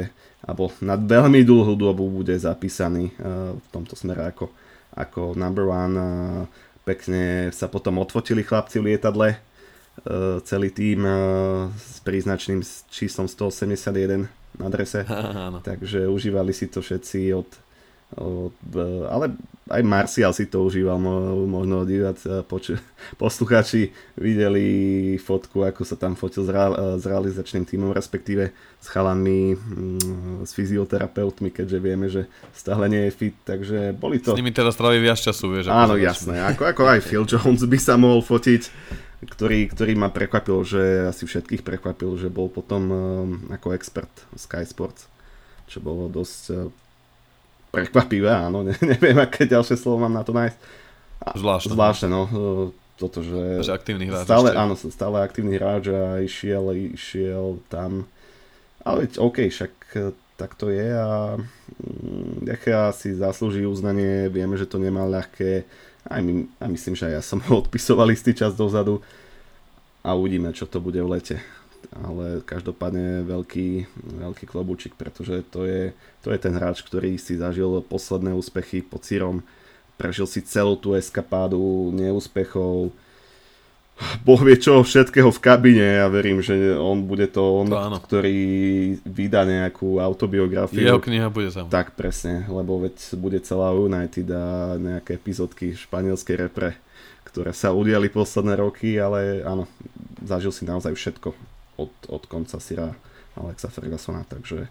alebo na veľmi dlhú dobu bude zapísaný uh, v tomto smere ako, ako number one. Uh, pekne sa potom odfotili chlapci v lietadle, uh, celý tým s príznačným číslom 181 na drese, takže užívali si to všetci od ale aj Marcial si to užíval, možno dívať poč- poslucháči videli fotku, ako sa tam fotil s, ra- s realizačným týmom, respektíve s chalami, mm, s fyzioterapeutmi, keďže vieme, že stále nie je fit, takže boli to... S nimi teraz trávi viac času, vieš. Áno, jasné, ako, ako aj Phil Jones by sa mohol fotiť, ktorý, ktorý ma prekvapil, že asi všetkých prekvapil, že bol potom ako expert Sky Sports, čo bolo dosť prekvapivé, áno, ne, [laughs] neviem, aké ďalšie slovo mám na to nájsť. Zvláštne. Zvláštne, no. Toto, že... Že aktívny hráč. Stále, ešte. áno, stále aktívny hráč a išiel, išiel tam. Ale OK, však e, tak to je a Dechea mm, si zaslúži uznanie, vieme, že to nemá ľahké. Aj my, a myslím, že aj ja som ho [laughs] odpisoval istý čas dozadu a uvidíme, čo to bude v lete ale každopádne veľký, veľký klobúčik, pretože to je, to je ten hráč, ktorý si zažil posledné úspechy pod sírom, prežil si celú tú eskapádu neúspechov, Boh vie čo všetkého v kabine, ja verím, že on bude to on, to ktorý vydá nejakú autobiografiu. Jeho kniha bude tam. Tak presne, lebo veď bude celá United a nejaké epizódky španielskej repre, ktoré sa udiali posledné roky, ale áno, zažil si naozaj všetko od, od konca Sira Alexa Fergusona, takže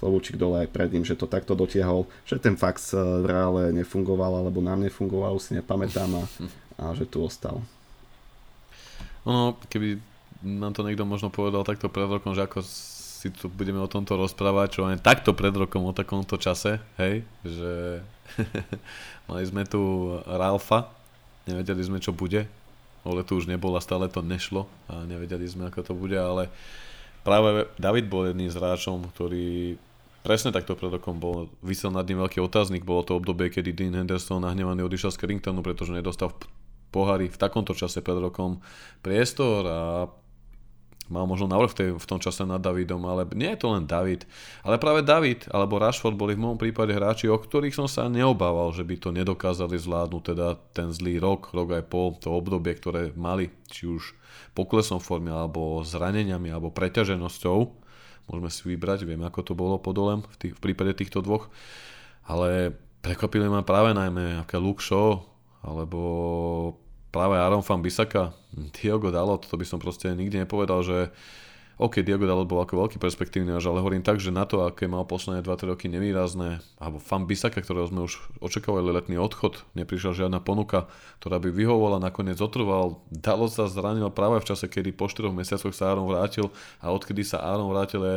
klobúčik dole aj pred ním, že to takto dotiahol, že ten fax eh, v reále nefungoval, alebo nám nefungoval, už si nepamätám a, a že tu ostal. Ono, keby nám to niekto možno povedal takto pred rokom, že ako si tu budeme o tomto rozprávať, čo len takto pred rokom o takomto čase, hej, že [laughs] mali sme tu Ralfa, nevedeli sme čo bude, Ole tu už nebol a stále to nešlo a nevedeli sme, ako to bude, ale práve David bol jedným z hráčom, ktorý presne takto pred rokom bol, vysel nad ním veľký otáznik, bolo to obdobie, kedy Dean Henderson nahnevaný odišiel z Carringtonu, pretože nedostal v pohári v takomto čase pred rokom priestor a mal možno navrh v, tom čase nad Davidom, ale nie je to len David, ale práve David alebo Rashford boli v môjom prípade hráči, o ktorých som sa neobával, že by to nedokázali zvládnuť, teda ten zlý rok, rok aj pol, to obdobie, ktoré mali, či už poklesom formy, alebo zraneniami, alebo preťaženosťou. Môžeme si vybrať, vieme ako to bolo podolem v, tých, v prípade týchto dvoch. Ale prekvapili ma práve najmä aké Luke Shaw, alebo práve Aaron Fan Bisaka, Diogo Dalot, to by som proste nikdy nepovedal, že OK, Diogo Dalot bol ako veľký perspektívny ale hovorím tak, že na to, aké mal posledné 2-3 roky nevýrazné, alebo Fan Bisaka, ktorého sme už očakávali letný odchod, neprišla žiadna ponuka, ktorá by vyhovovala, nakoniec otrval. Dalot sa zranil práve v čase, kedy po 4 mesiacoch sa Aaron vrátil a odkedy sa Aaron vrátil je,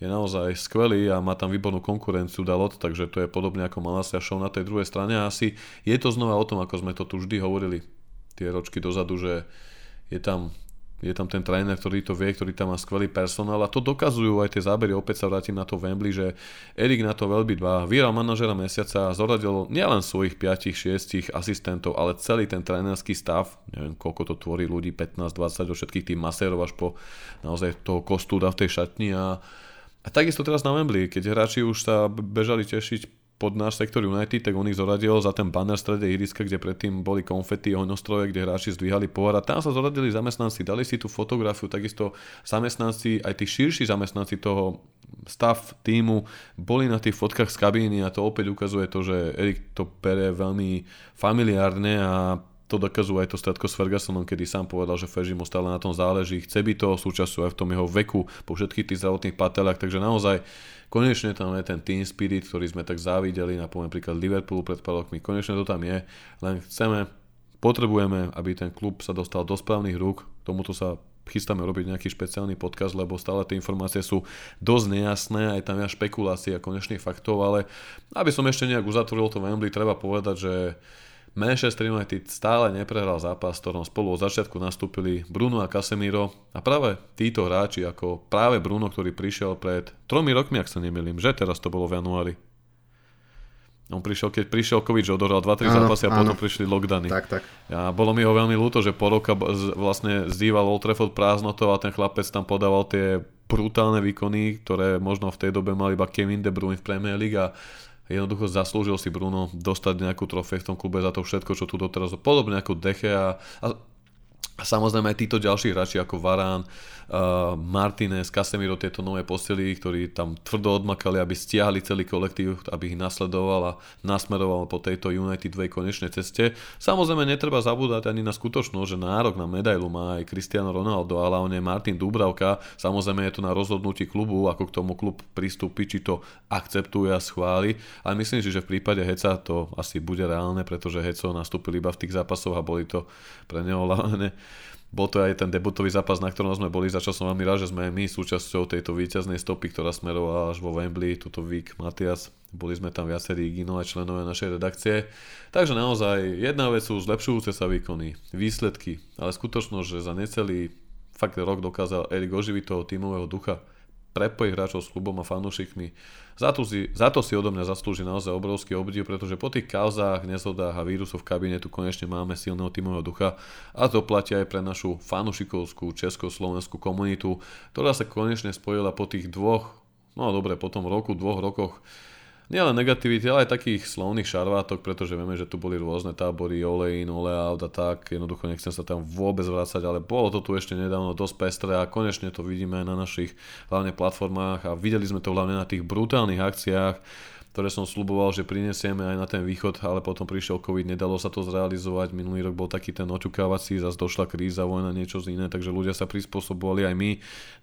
je naozaj skvelý a má tam výbornú konkurenciu Dalot, takže to je podobne ako Malasia Show na tej druhej strane a asi je to znova o tom, ako sme to tu vždy hovorili tie ročky dozadu, že je tam je tam ten tréner, ktorý to vie, ktorý tam má skvelý personál a to dokazujú aj tie zábery, opäť sa vrátim na to Wembley, že Erik na to veľmi dbá. Vyhral manažera mesiaca a zoradil nielen svojich 5-6 asistentov, ale celý ten trénerský stav, neviem koľko to tvorí ľudí, 15-20 do všetkých tých masérov až po naozaj toho kostúda v tej šatni a, a takisto teraz na Wembley, keď hráči už sa bežali tešiť pod náš sektor United, tak on ich zoradil za ten banner v strede ihriska, kde predtým boli konfety, ohňostroje, kde hráči zdvíhali pohár. A tam sa zoradili zamestnanci, dali si tú fotografiu, takisto zamestnanci, aj tí širší zamestnanci toho stav týmu boli na tých fotkách z kabíny a to opäť ukazuje to, že Erik to bere veľmi familiárne a to dokazuje aj to stredko s Fergusonom, kedy sám povedal, že Fergie mu stále na tom záleží, chce byť toho súčasťou aj v tom jeho veku, po všetkých tých zdravotných patelách, takže naozaj konečne tam je ten team spirit, ktorý sme tak závideli na poviem príklad Liverpoolu pred pár rokmi, konečne to tam je, len chceme, potrebujeme, aby ten klub sa dostal do správnych rúk, tomuto sa chystáme robiť nejaký špeciálny podcast, lebo stále tie informácie sú dosť nejasné, aj tam je a konečných faktov, ale aby som ešte nejak uzatvoril to Wembley, treba povedať, že Manchester United stále neprehral zápas, v ktorom spolu od začiatku nastúpili Bruno a Casemiro a práve títo hráči, ako práve Bruno, ktorý prišiel pred tromi rokmi, ak sa nemýlim, že teraz to bolo v januári. On prišiel, keď prišiel že odohral 2-3 zápasy a áno. potom prišli lockdowny. Tak, tak. A bolo mi ho veľmi ľúto, že po roka vlastne zdýval Old Trafford prázdnotou a ten chlapec tam podával tie brutálne výkony, ktoré možno v tej dobe mal iba Kevin De Bruyne v Premier League a jednoducho zaslúžil si Bruno dostať nejakú trofej v tom klube za to všetko, čo tu doteraz, podobne ako Deche a, a a samozrejme aj títo ďalší hráči ako Varán, uh, Martinez, Casemiro, tieto nové posily, ktorí tam tvrdo odmakali, aby stiahli celý kolektív, aby ich nasledoval a nasmeroval po tejto United 2 konečnej ceste. Samozrejme netreba zabúdať ani na skutočnosť, že nárok na medailu má aj Cristiano Ronaldo, ale on je Martin Dubravka. Samozrejme je to na rozhodnutí klubu, ako k tomu klub pristúpi, či to akceptuje a schváli. Ale myslím si, že v prípade Heca to asi bude reálne, pretože Heco nastúpil iba v tých zápasoch a boli to pre neho [laughs] hlavne bol to aj ten debutový zápas, na ktorom sme boli, za čo som veľmi rád, že sme aj my súčasťou tejto víťaznej stopy, ktorá smerovala až vo Wembley, tuto Vík, Matias, boli sme tam viacerí Gino a členové našej redakcie. Takže naozaj jedna vec sú zlepšujúce sa výkony, výsledky, ale skutočnosť, že za necelý fakt rok dokázal Erik oživiť toho tímového ducha, prepojiť hráčov s klubom a fanúšikmi, za to, si, za to si odo mňa zaslúži naozaj obrovský obdiv, pretože po tých kauzách, nezhodách a vírusoch v kabinetu konečne máme silného tímového ducha a to platí aj pre našu fanušikovskú československú komunitu, ktorá sa konečne spojila po tých dvoch, no dobre, po tom roku, dvoch rokoch nielen negativity, ale aj takých slovných šarvátok, pretože vieme, že tu boli rôzne tábory, ole in, ole out a tak, jednoducho nechcem sa tam vôbec vrácať, ale bolo to tu ešte nedávno dosť pestré a konečne to vidíme aj na našich hlavne platformách a videli sme to hlavne na tých brutálnych akciách, ktoré som sluboval, že prinesieme aj na ten východ, ale potom prišiel COVID, nedalo sa to zrealizovať. Minulý rok bol taký ten oťukávací, zase došla kríza, vojna, niečo z iné, takže ľudia sa prispôsobovali aj my.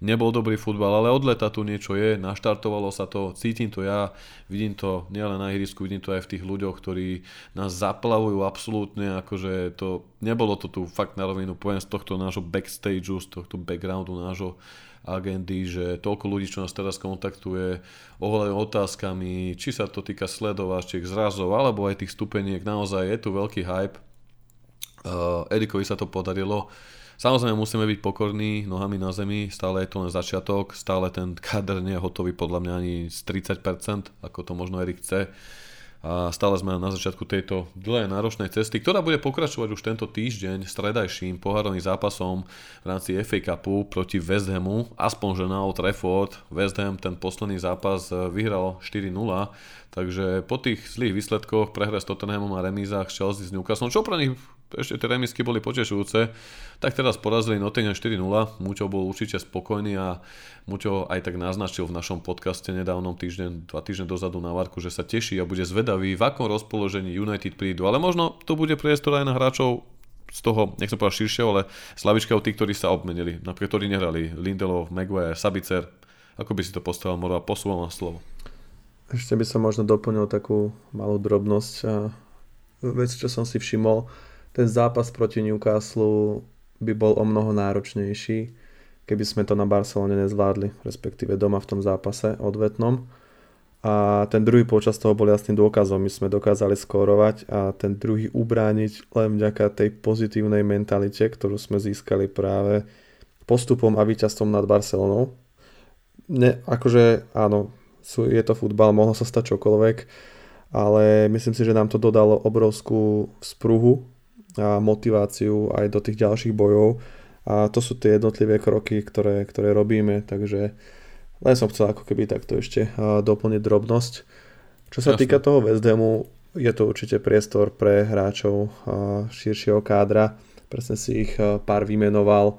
Nebol dobrý futbal, ale od leta tu niečo je, naštartovalo sa to, cítim to ja, vidím to nielen na ihrisku, vidím to aj v tých ľuďoch, ktorí nás zaplavujú absolútne, akože to, nebolo to tu fakt na rovinu, poviem z tohto nášho backstageu, z tohto backgroundu nášho agendy, že toľko ľudí, čo nás teraz kontaktuje ohľadom otázkami, či sa to týka sledovačiek, zrazov, alebo aj tých stupeniek, naozaj je tu veľký hype. Uh, Erikovi sa to podarilo. Samozrejme musíme byť pokorní nohami na zemi, stále je to len začiatok, stále ten kader nie je hotový podľa mňa ani z 30%, ako to možno Erik chce. Uh, a stále sme na začiatku tejto dlhej náročnej cesty, ktorá bude pokračovať už tento týždeň stredajším pohárovým zápasom v rámci FA Cupu proti West Hamu, aspoň že na Old Trafford. West Ham ten posledný zápas eh, vyhral 4-0, takže po tých zlých výsledkoch prehre s Tottenhamom a remízach Chelsea s Newcastle, čo pre nich ešte tie remisky boli potešujúce, tak teraz porazili Nottingham 4-0. Muťo bol určite spokojný a Muťo aj tak naznačil v našom podcaste nedávnom týždeň, dva týždne dozadu na Varku, že sa teší a bude zvedavý, v akom rozpoložení United prídu. Ale možno to bude priestor aj na hráčov z toho, nech som povedal širšieho, ale slavička od tých, ktorí sa obmenili, napríklad ktorí nehrali, Lindelov, Maguire, Sabicer. Ako by si to postavil, Moro, a posúval na slovo. Ešte by som možno doplnil takú malú drobnosť. Vec, čo som si všimol, ten zápas proti Newcastle by bol o mnoho náročnejší, keby sme to na Barcelone nezvládli, respektíve doma v tom zápase odvetnom. A ten druhý počas toho bol jasným dôkazom. My sme dokázali skórovať a ten druhý ubrániť len vďaka tej pozitívnej mentalite, ktorú sme získali práve postupom a víťazstvom nad Barcelonou. Ne, akože áno, sú, je to futbal, mohlo sa stať čokoľvek, ale myslím si, že nám to dodalo obrovskú spruhu a motiváciu aj do tých ďalších bojov a to sú tie jednotlivé kroky, ktoré, ktoré robíme, takže len som chcel ako keby takto ešte doplniť drobnosť. Čo sa Jasne. týka toho West Hamu, je to určite priestor pre hráčov širšieho kádra. Presne si ich pár vymenoval.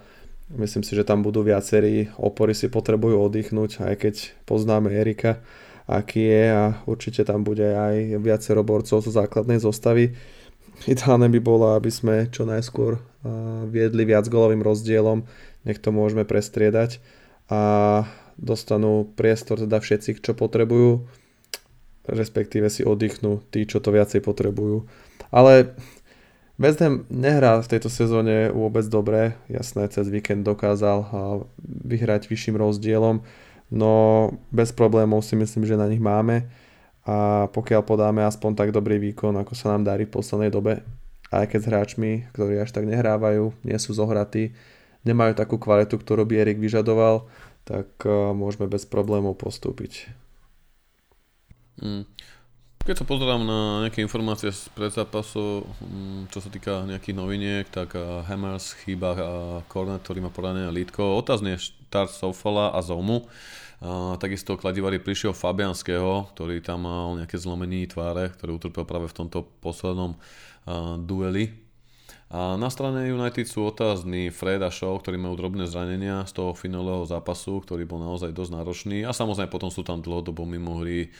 Myslím si, že tam budú viacerí. Opory si potrebujú oddychnúť, aj keď poznáme Erika, aký je a určite tam bude aj viacero borcov zo základnej zostavy. Ideálne by bolo, aby sme čo najskôr viedli viac golovým rozdielom, nech to môžeme prestriedať a dostanú priestor teda všetci, čo potrebujú respektíve si oddychnú tí, čo to viacej potrebujú. Ale West Ham nehrá v tejto sezóne vôbec dobre, jasné, cez víkend dokázal vyhrať vyšším rozdielom, no bez problémov si myslím, že na nich máme a pokiaľ podáme aspoň tak dobrý výkon, ako sa nám darí v poslednej dobe, aj keď s hráčmi, ktorí až tak nehrávajú, nie sú zohratí, nemajú takú kvalitu, ktorú by Erik vyžadoval, tak môžeme bez problémov postúpiť. Mm. Keď sa pozerám na nejaké informácie z predzápasu, mm, čo sa týka nejakých noviniek, tak Hammers chýba Kornet, ktorý má poranené lítko. Otázne je štart Sofala a Zomu. A takisto kladivari prišiel Fabianského, ktorý tam mal nejaké zlomení tváre, ktorý utrpel práve v tomto poslednom dueli a na strane United sú otázni Fred a Shaw, ktorí majú drobné zranenia z toho finálového zápasu, ktorý bol naozaj dosť náročný. A samozrejme potom sú tam dlhodobo mimo hry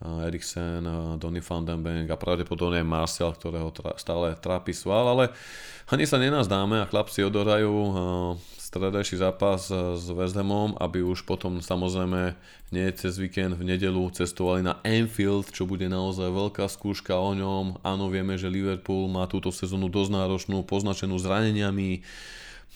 Eriksen, Donny van den Beek a pravdepodobne Martial, ktorého stále trápi sval, ale ani sa nenazdáme a chlapci odohrajú stredajší zápas s West Hamom, aby už potom samozrejme nie cez víkend v nedelu cestovali na Anfield, čo bude naozaj veľká skúška o ňom. Áno, vieme, že Liverpool má túto sezónu dosť náročnú, poznačenú zraneniami,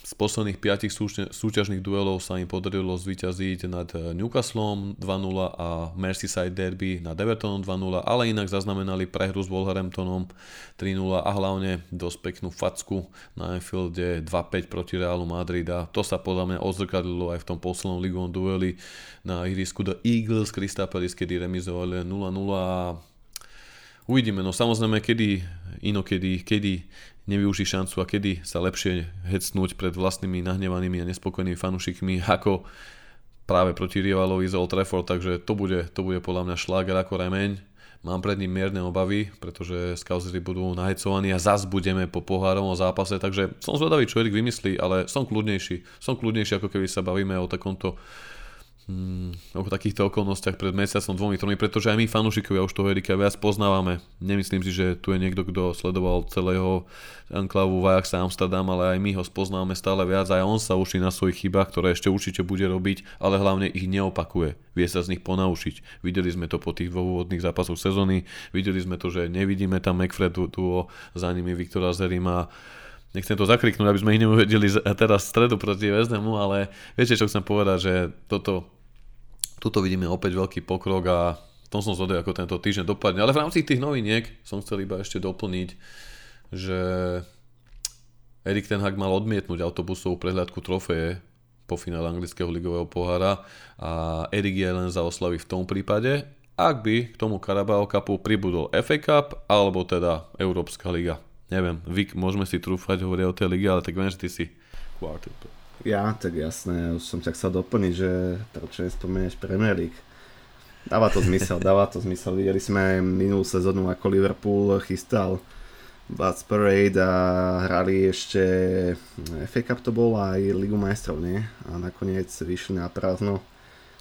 z posledných 5 súťažných duelov sa im podarilo zvíťaziť nad eh, Newcastlom 2-0 a Merseyside Derby nad Evertonom 2-0, ale inak zaznamenali prehru s Wolverhamptonom 3-0 a hlavne dosť peknú facku na Anfielde 2-5 proti Realu Madrid a to sa podľa mňa odzrkadlilo aj v tom poslednom ligovom dueli na ihrisku The Eagles. Palace, kedy remizovali 0-0 a uvidíme, no samozrejme kedy inokedy, kedy nevyuží šancu a kedy sa lepšie hecnúť pred vlastnými nahnevanými a nespokojnými fanúšikmi ako práve proti rivalovi z Old Trafford, takže to bude, to bude podľa mňa šláger ako remeň. Mám pred ním mierne obavy, pretože Scouseri budú nahecovaní a zas budeme po pohárovom zápase, takže som zvedavý, čo Erik vymyslí, ale som kľudnejší. Som kľudnejší, ako keby sa bavíme o takomto hmm, o takýchto okolnostiach pred mesiacom, dvomi, tromi, pretože aj my fanúšikovia už toho Erika viac poznávame. Nemyslím si, že tu je niekto, kto sledoval celého enklavu v Ajaxe Amsterdam, ale aj my ho spoznávame stále viac, aj on sa učí na svojich chybách, ktoré ešte určite bude robiť, ale hlavne ich neopakuje. Vie sa z nich ponaučiť. Videli sme to po tých dvoch úvodných zápasoch sezóny, videli sme to, že nevidíme tam McFredu tu za nimi Viktora Zerima nechcem to zakriknúť, aby sme ich neuvedeli teraz stredu proti Hamu, ale viete, čo chcem povedať, že toto tuto vidíme opäť veľký pokrok a tom som zvedel, ako tento týždeň dopadne. Ale v rámci tých noviniek som chcel iba ešte doplniť, že Erik Ten Hag mal odmietnúť autobusovú prehľadku trofeje po finále anglického ligového pohára a Erik je len za oslavy v tom prípade, ak by k tomu Carabao Cupu pribudol FA Cup alebo teda Európska liga. Neviem, vy môžeme si trúfať, hovoriť o tej lige, ale tak viem, že ty si quarter. Ja, tak jasné, už som ťa chcel doplniť, že prečo nespomenieš Premier League. Dáva to zmysel, [laughs] dáva to zmysel. Videli sme minulú sezónu, ako Liverpool chystal Bats Parade a hrali ešte FA Cup to bol aj Ligu majstrov, nie? A nakoniec vyšli na prázdno.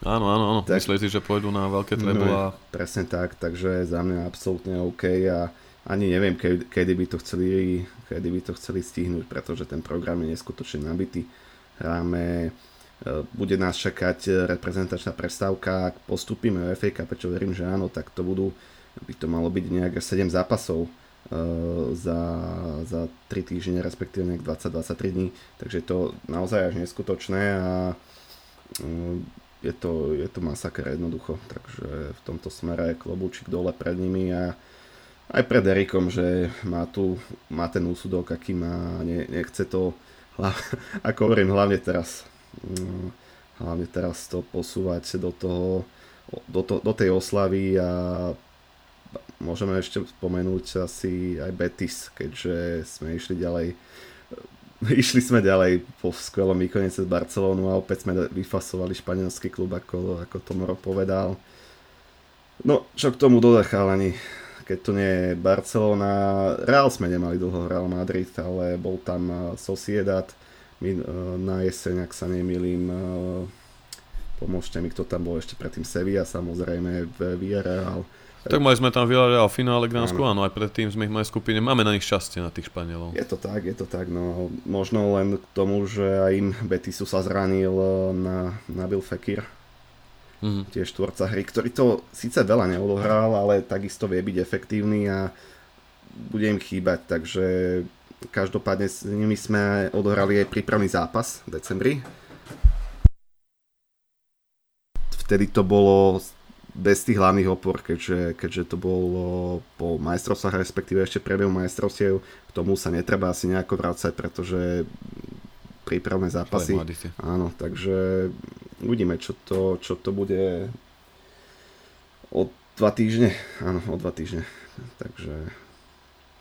Áno, áno, áno. Tak, Myslíte, že pôjdu na veľké treble no. Presne tak, takže za mňa absolútne OK a ani neviem, kedy, kedy, by to chceli, kedy by to chceli stihnúť, pretože ten program je neskutočne nabitý hráme, e, bude nás čakať reprezentačná prestávka, ak postupíme v FA Cup, čo verím, že áno, tak to budú, by to malo byť nejak 7 zápasov e, za, za 3 týždne, respektíve nejak 20-23 dní, takže to naozaj až neskutočné a e, je to, je to masaker jednoducho, takže v tomto smere klobúčik dole pred nimi a aj pred Erikom, že má tu má ten úsudok, aký má, ne, nechce to ako hovorím, hlavne teraz mm, hlavne teraz to posúvať do toho, do, to, do tej oslavy a môžeme ešte spomenúť asi aj Betis, keďže sme išli ďalej [laughs] išli sme ďalej po skvelom výkone cez Barcelonu a opäť sme vyfasovali španielský klub, ako, ako Tomoro povedal. No, čo k tomu dodať, chalani keď to nie je Barcelona. Real sme nemali dlho, Real Madrid, ale bol tam eh, Sociedad my, eh, na jeseň, ak sa nemýlim. Eh, pomôžte mi, kto tam bol ešte predtým Sevilla, samozrejme v Villarreal. Tak mali sme tam Villarreal v finále Gdansku, áno. áno, aj predtým sme ich mali skupine. Máme na nich šťastie, na tých Španielov. Je to tak, je to tak, no možno len k tomu, že aj im Betisu sa zranil na Nabil Fekir, mm-hmm. tiež tvorca hry, ktorý to síce veľa neodohral, ale takisto vie byť efektívny a bude im chýbať, takže každopádne s nimi sme odohrali aj prípravný zápas v decembri. Vtedy to bolo bez tých hlavných opor, keďže, keďže to bolo po majstrovstvách, respektíve ešte priebehu majstrovstiev, k tomu sa netreba asi nejako vrácať, pretože prípravné zápasy. Áno, takže uvidíme, čo to, čo to bude o dva týždne. Áno, o dva týždne. Takže,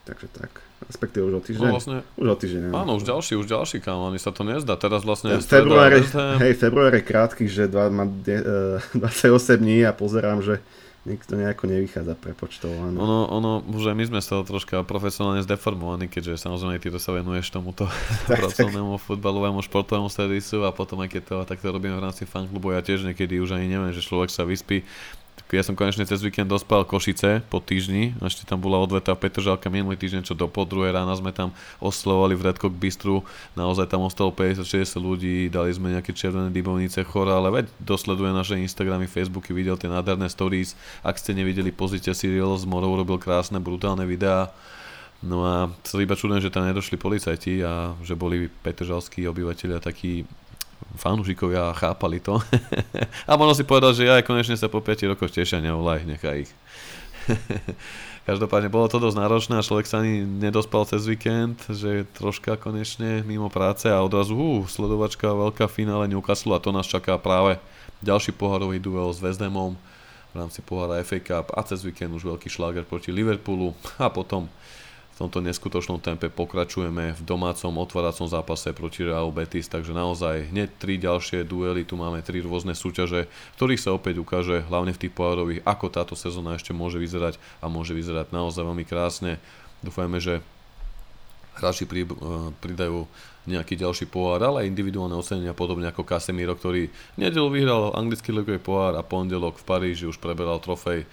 takže tak. Respektíve už o týždeň. No vlastne, už o týždeň. Áno, už ďalší, už ďalší kam, ani sa to nezdá. Teraz vlastne... Február, hej, február je krátky, že dva, má uh, 28 [laughs] dní a pozerám, že nikto nejako nevychádza prepočtované. Ono, ono, už aj my sme sa troška profesionálne zdeformovaní, keďže samozrejme ty to sa venuješ tomuto [laughs] tak, pracovnému tak. futbalovému športovému servisu a potom aj keď to takto robíme v rámci fanklubu, ja tiež niekedy už ani neviem, že človek sa vyspí ja som konečne cez víkend dospal Košice po týždni, ešte tam bola odveta Petržalka minulý týždeň, čo do pol druhej rána sme tam oslovali v Redcock Bistru, naozaj tam ostalo 50-60 ľudí, dali sme nejaké červené dybovnice chora, ale veď dosleduje naše Instagramy, Facebooky, videl tie nádherné stories, ak ste nevideli, pozrite si Real z Morov, robil krásne, brutálne videá, No a sa iba čudujem, že tam nedošli policajti a že boli petržalskí obyvateľia takí fanúšikovia chápali to. [laughs] a možno si povedal, že ja konečne sa po 5 rokoch tešia, nevolaj, nechaj ich. [laughs] Každopádne bolo to dosť náročné a človek sa ani nedospal cez víkend, že troška konečne mimo práce a odrazu uh, sledovačka veľká finále Newcastle a to nás čaká práve ďalší pohárový duel s West Hamom v rámci pohára FA Cup a cez víkend už veľký šláger proti Liverpoolu a potom tomto neskutočnom tempe pokračujeme v domácom otváracom zápase proti Real Betis, takže naozaj hneď tri ďalšie duely, tu máme tri rôzne súťaže, ktorých sa opäť ukáže, hlavne v tých pohárových, ako táto sezóna ešte môže vyzerať a môže vyzerať naozaj veľmi krásne. Dúfajme, že hráči eh, pridajú nejaký ďalší pohár, ale aj individuálne ocenenia, podobne ako Casemiro, ktorý nedelu vyhral anglický ligový pohár a pondelok v Paríži už preberal trofej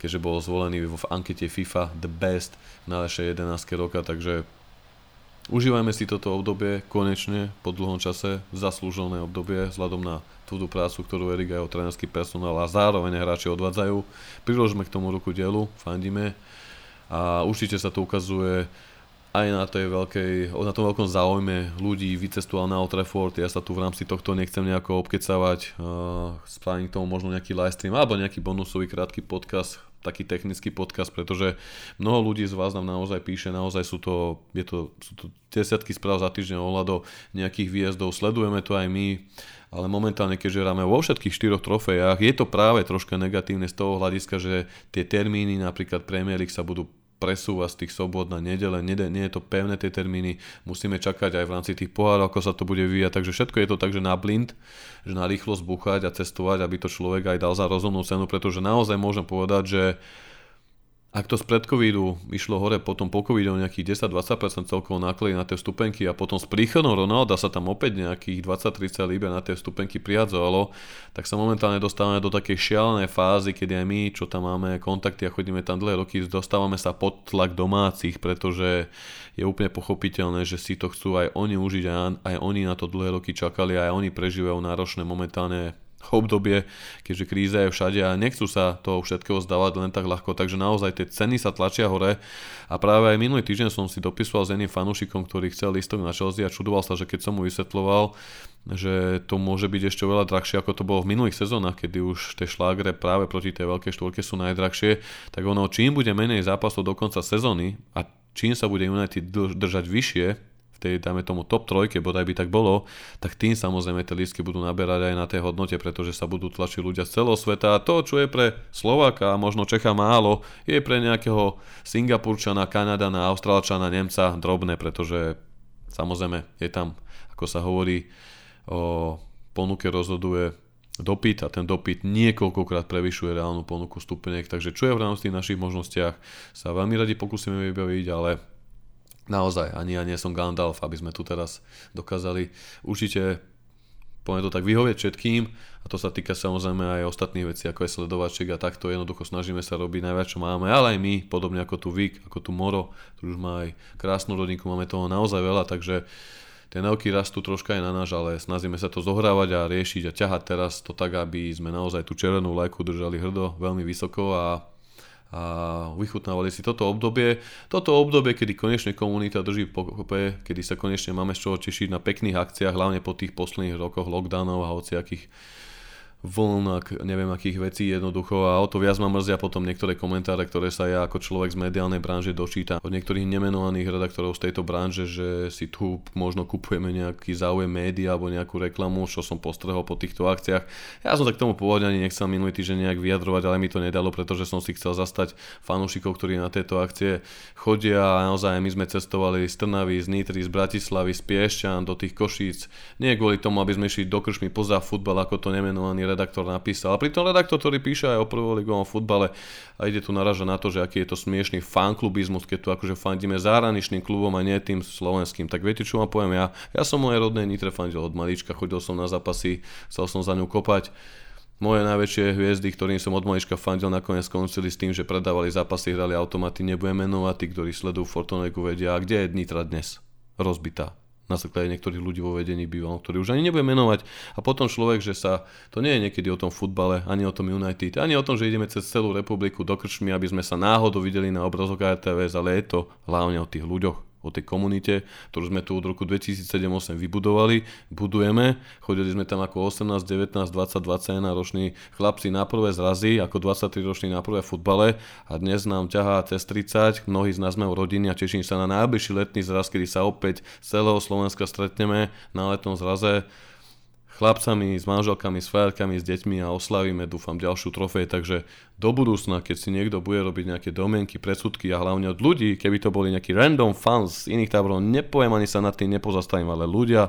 keďže bol zvolený v ankete FIFA The Best na najlepšie 11 roka, takže užívajme si toto obdobie konečne po dlhom čase, zaslúžené obdobie vzhľadom na túto prácu, ktorú Erik a jeho trénerský personál a zároveň hráči odvádzajú. Priložme k tomu ruku dielu, fandíme. A určite sa to ukazuje aj na, tej veľkej, na tom veľkom záujme ľudí vycestoval na Old Trafford, ja sa tu v rámci tohto nechcem nejako obkecavať, uh, spravím k tomu možno nejaký live stream alebo nejaký bonusový krátky podcast, taký technický podcast, pretože mnoho ľudí z vás nám naozaj píše, naozaj sú to, je to, sú to desiatky správ za týždeň ohľadom nejakých výjazdov, sledujeme to aj my, ale momentálne, keďže hráme vo všetkých štyroch trofejách, je to práve troška negatívne z toho hľadiska, že tie termíny napríklad Premier League sa budú presúva z tých sobot na nedele, nie, nie je to pevné tie termíny, musíme čakať aj v rámci tých pohárov, ako sa to bude vyvíjať, takže všetko je to tak, že na blind, že na rýchlosť buchať a cestovať, aby to človek aj dal za rozumnú cenu, pretože naozaj môžem povedať, že ak to z pred covidu išlo hore, potom po covidu nejakých 10-20% celkovo náklady na tie stupenky a potom s príchodom Ronalda sa tam opäť nejakých 20-30 liber na tie stupenky prihadzovalo, tak sa momentálne dostávame do takej šialenej fázy, kedy aj my, čo tam máme kontakty a chodíme tam dlhé roky, dostávame sa pod tlak domácich, pretože je úplne pochopiteľné, že si to chcú aj oni užiť a aj oni na to dlhé roky čakali a aj oni prežívajú náročné momentálne obdobie, keďže kríza je všade a nechcú sa toho všetkého zdávať len tak ľahko, takže naozaj tie ceny sa tlačia hore. A práve aj minulý týždeň som si dopisoval s jedným fanúšikom, ktorý chcel listok na Chelsea a čudoval sa, že keď som mu vysvetloval, že to môže byť ešte oveľa drahšie, ako to bolo v minulých sezónach, kedy už tie šlágre práve proti tej veľkej štvorke sú najdrahšie, tak ono, čím bude menej zápasov do konca sezóny a čím sa bude United držať vyššie tej, dajme tomu, top trojke, bodaj by tak bolo, tak tým samozrejme tie lístky budú naberať aj na tej hodnote, pretože sa budú tlačiť ľudia z celého sveta. A to, čo je pre Slováka a možno Čecha málo, je pre nejakého Singapurčana, Kanadana, Austrálčana, Nemca drobné, pretože samozrejme je tam, ako sa hovorí, o ponuke rozhoduje dopyt a ten dopyt niekoľkokrát prevyšuje reálnu ponuku stupeniek, takže čo je v rámci našich možnostiach sa veľmi radi pokúsime vybaviť, ale naozaj ani ja nie som Gandalf, aby sme tu teraz dokázali určite poviem to tak vyhovieť všetkým. A to sa týka samozrejme aj ostatných vecí, ako je sledovaček a takto. Jednoducho snažíme sa robiť najviac, čo máme, ale aj my, podobne ako tu Vik, ako tu Moro, tu už má aj krásnu rodinku, máme toho naozaj veľa, takže tie nauky rastú troška aj na náš, ale snažíme sa to zohrávať a riešiť a ťahať teraz to tak, aby sme naozaj tú červenú lajku držali hrdo, veľmi vysoko a a vychutnávali si toto obdobie. Toto obdobie, kedy konečne komunita drží pokope, kedy sa konečne máme z čoho tešiť na pekných akciách, hlavne po tých posledných rokoch lockdownov a hociakých vln, ak, neviem akých vecí jednoducho a o to viac ma mrzia potom niektoré komentáre, ktoré sa ja ako človek z mediálnej branže dočítam od niektorých nemenovaných redaktorov z tejto branže, že si tu možno kupujeme nejaký záujem média alebo nejakú reklamu, čo som postrehol po týchto akciách. Ja som tak tomu pôvodne ani nechcel minulý týždeň nejak vyjadrovať, ale mi to nedalo, pretože som si chcel zastať fanúšikov, ktorí na tieto akcie chodia a naozaj my sme cestovali z Trnavy, z Nitry, z Bratislavy, z Piešťan do tých Košíc. Nie kvôli tomu, aby sme išli do kršmy poza futbal, ako to nemenovaný redaktor napísal. A pritom redaktor, ktorý píše aj o prvoligovom futbale a ide tu naražať na to, že aký je to smiešný fanklubizmus, keď tu akože fandíme zahraničným klubom a nie tým slovenským. Tak viete, čo vám poviem ja? Ja som moje rodnej Nitre fandil od malička, chodil som na zápasy, chcel som za ňu kopať moje najväčšie hviezdy, ktorým som od malička fandil, nakoniec skončili s tým, že predávali zápasy, hrali automaty, nebudem menovať, tí, ktorí sledujú Fortuneku vedia, kde je Nitra dnes? Rozbitá na základe niektorých ľudí vo vedení býval, ktorý už ani nebudem menovať. A potom človek, že sa, to nie je niekedy o tom futbale, ani o tom United, ani o tom, že ideme cez celú republiku do krčmy, aby sme sa náhodou videli na obrazok RTVS, ale je to hlavne o tých ľuďoch, o tej komunite, ktorú sme tu od roku 2007-2008 vybudovali, budujeme. Chodili sme tam ako 18, 19, 20, 21 roční chlapci na prvé zrazy, ako 23 roční na prvé futbale. A dnes nám ťahá cez 30, mnohí z nás majú rodiny a teším sa na najbližší letný zraz, kedy sa opäť celého Slovenska stretneme na letnom zraze chlapcami, s manželkami, s frajerkami, s deťmi a oslavíme, dúfam, ďalšiu trofej. Takže do budúcna, keď si niekto bude robiť nejaké domienky, predsudky a hlavne od ľudí, keby to boli nejakí random fans z iných táborov, nepoviem ani sa nad tým nepozastavím, ale ľudia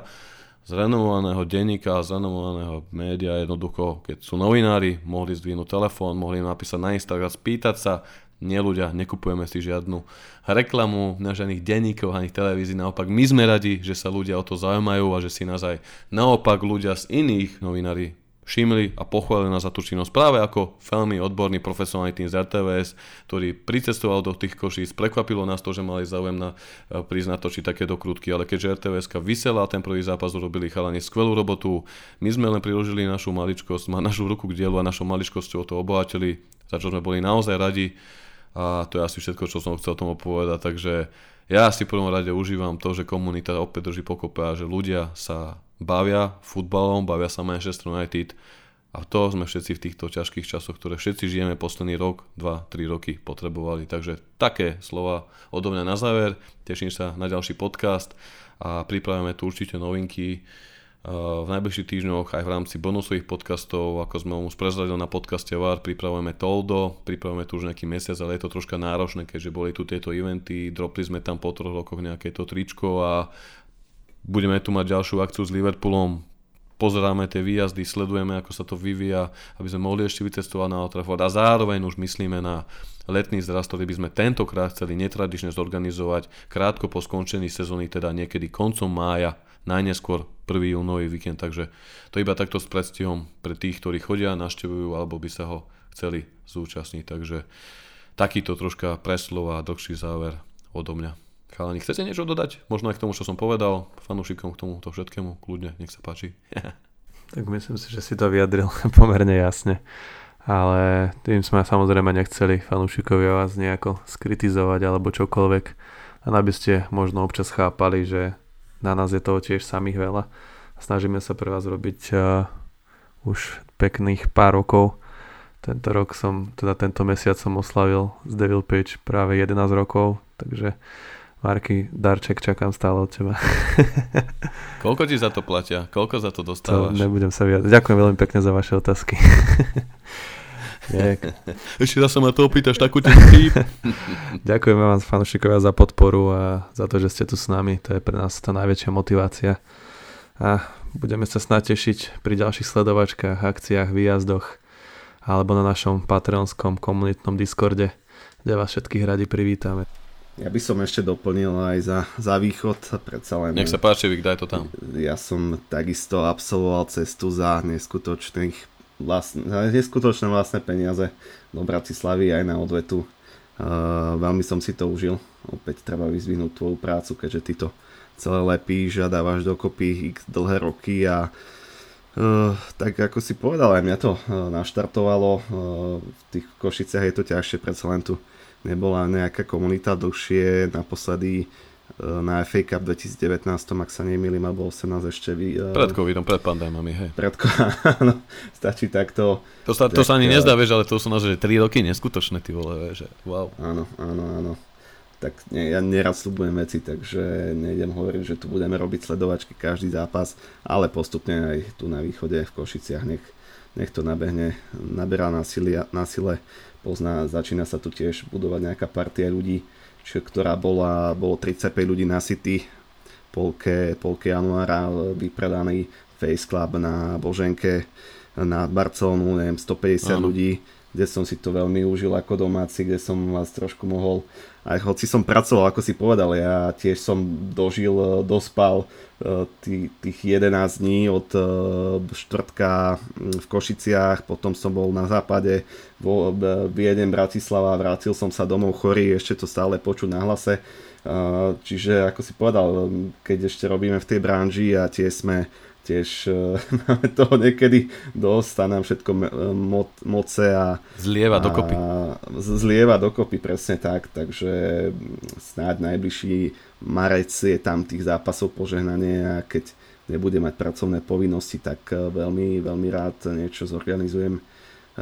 z renomovaného denníka, z renomovaného média jednoducho, keď sú novinári, mohli zdvihnúť telefón, mohli napísať na Instagram, spýtať sa, nie ľudia, nekupujeme si žiadnu reklamu na žiadnych denníkov ani televízií, naopak my sme radi, že sa ľudia o to zaujímajú a že si nás aj naopak ľudia z iných novinári všimli a pochválili nás za tú činnosť práve ako veľmi odborný profesionálny tým z RTVS, ktorý pricestoval do tých košíc. Prekvapilo nás to, že mali záujem na e, prísť natočiť také dokrutky, ale keďže RTVS vyselá ten prvý zápas, urobili chalani skvelú robotu. My sme len priložili našu maličkosť, našu ruku k dielu a našou maličkosťou to obohatili, za čo sme boli naozaj radi. A to je asi všetko, čo som chcel tomu povedať. Takže ja si prvom rade užívam to, že komunita opäť drží pokope a že ľudia sa bavia futbalom, bavia sa Manchester United a to sme všetci v týchto ťažkých časoch, ktoré všetci žijeme posledný rok, 2, 3 roky potrebovali. Takže také slova odo mňa na záver. Teším sa na ďalší podcast a pripravíme tu určite novinky v najbližších týždňoch aj v rámci bonusových podcastov, ako sme už prezradili na podcaste VAR, pripravujeme Toldo, pripravujeme tu už nejaký mesiac, ale je to troška náročné, keďže boli tu tieto eventy, dropli sme tam po troch rokoch nejaké to tričko a budeme tu mať ďalšiu akciu s Liverpoolom, pozeráme tie výjazdy, sledujeme, ako sa to vyvíja, aby sme mohli ešte vycestovať na Old a zároveň už myslíme na letný zrast, ktorý by sme tentokrát chceli netradične zorganizovať krátko po skončení sezóny, teda niekedy koncom mája najneskôr 1. júnový víkend, takže to iba takto s predstihom pre tých, ktorí chodia, naštevujú alebo by sa ho chceli zúčastniť, takže takýto troška preslov a dlhší záver odo mňa. Chalani, chcete niečo dodať? Možno aj k tomu, čo som povedal, fanúšikom k tomuto všetkému, kľudne, nech sa páči. [laughs] tak myslím si, že si to vyjadril [laughs] pomerne jasne. Ale tým sme samozrejme nechceli fanúšikovia vás nejako skritizovať alebo čokoľvek. Len aby ste možno občas chápali, že na nás je toho tiež samých veľa. Snažíme sa pre vás robiť uh, už pekných pár rokov. Tento rok som, teda tento mesiac som oslavil z Devil Pitch práve 11 rokov, takže Marky, darček čakám stále od teba. [laughs] Koľko ti za to platia? Koľko za to dostávaš? To nebudem sa vyjadriť. Ďakujem veľmi pekne za vaše otázky. [laughs] [laughs] Ešte raz sa ma to opýtaš, takú [laughs] Ďakujeme vám fanúšikovia za podporu a za to, že ste tu s nami. To je pre nás tá najväčšia motivácia. A budeme sa snad tešiť pri ďalších sledovačkách, akciách, výjazdoch alebo na našom patreonskom komunitnom Discorde, kde vás všetkých radi privítame. Ja by som ešte doplnil aj za, za východ, predsa len... Nech sa páči, Vik, daj to tam. Ja som takisto absolvoval cestu za neskutočných vlastne, neskutočné vlastné peniaze do Bratislavy aj na odvetu. Uh, veľmi som si to užil. Opäť treba vyzvihnúť tvoju prácu, keďže ty to celé lepíš a dávaš dokopy x dlhé roky a Uh, tak ako si povedal, aj mňa to uh, naštartovalo. Uh, v tých Košiciach je to ťažšie, predsa len tu nebola nejaká komunita dlhšie, naposledy e, na FA Cup 2019, ak sa nemýlim, alebo 18 ešte vy... E, pred covidom, pred pandémami, hej. Pred [laughs] áno, stačí takto. To sa, to tak, sa ani nezdá, vieš, ale to sú naozaj 3 roky neskutočné, ty vole, vieš, wow. Áno, áno, áno. Tak nie, ja neraz slubujem veci, takže nejdem hovoriť, že tu budeme robiť sledovačky každý zápas, ale postupne aj tu na východe v Košiciach nech, nech to nabehne, naberá na, sile, na sile pozná, začína sa tu tiež budovať nejaká partia ľudí, ktorá bola, bolo 35 ľudí na City, polke, polke januára vypredaný Face Club na Boženke, na Barcelonu, neviem, 150 Áno. ľudí, kde som si to veľmi užil ako domáci, kde som vás trošku mohol aj hoci som pracoval, ako si povedal, ja tiež som dožil, e, dospal e, tých, tých 11 dní od e, štvrtka v Košiciach, potom som bol na západe, Viedem, Bratislava, vrátil som sa domov chorý, ešte to stále počuť na hlase. Čiže ako si povedal, keď ešte robíme v tej branži a tie sme tiež [laughs] máme toho niekedy dosť a nám všetko mo- moce a... Zlieva a, dokopy. Zlieva dokopy, presne tak, takže snáď najbližší marec je tam tých zápasov požehnanie a keď nebude mať pracovné povinnosti, tak e, veľmi, veľmi rád niečo zorganizujem e,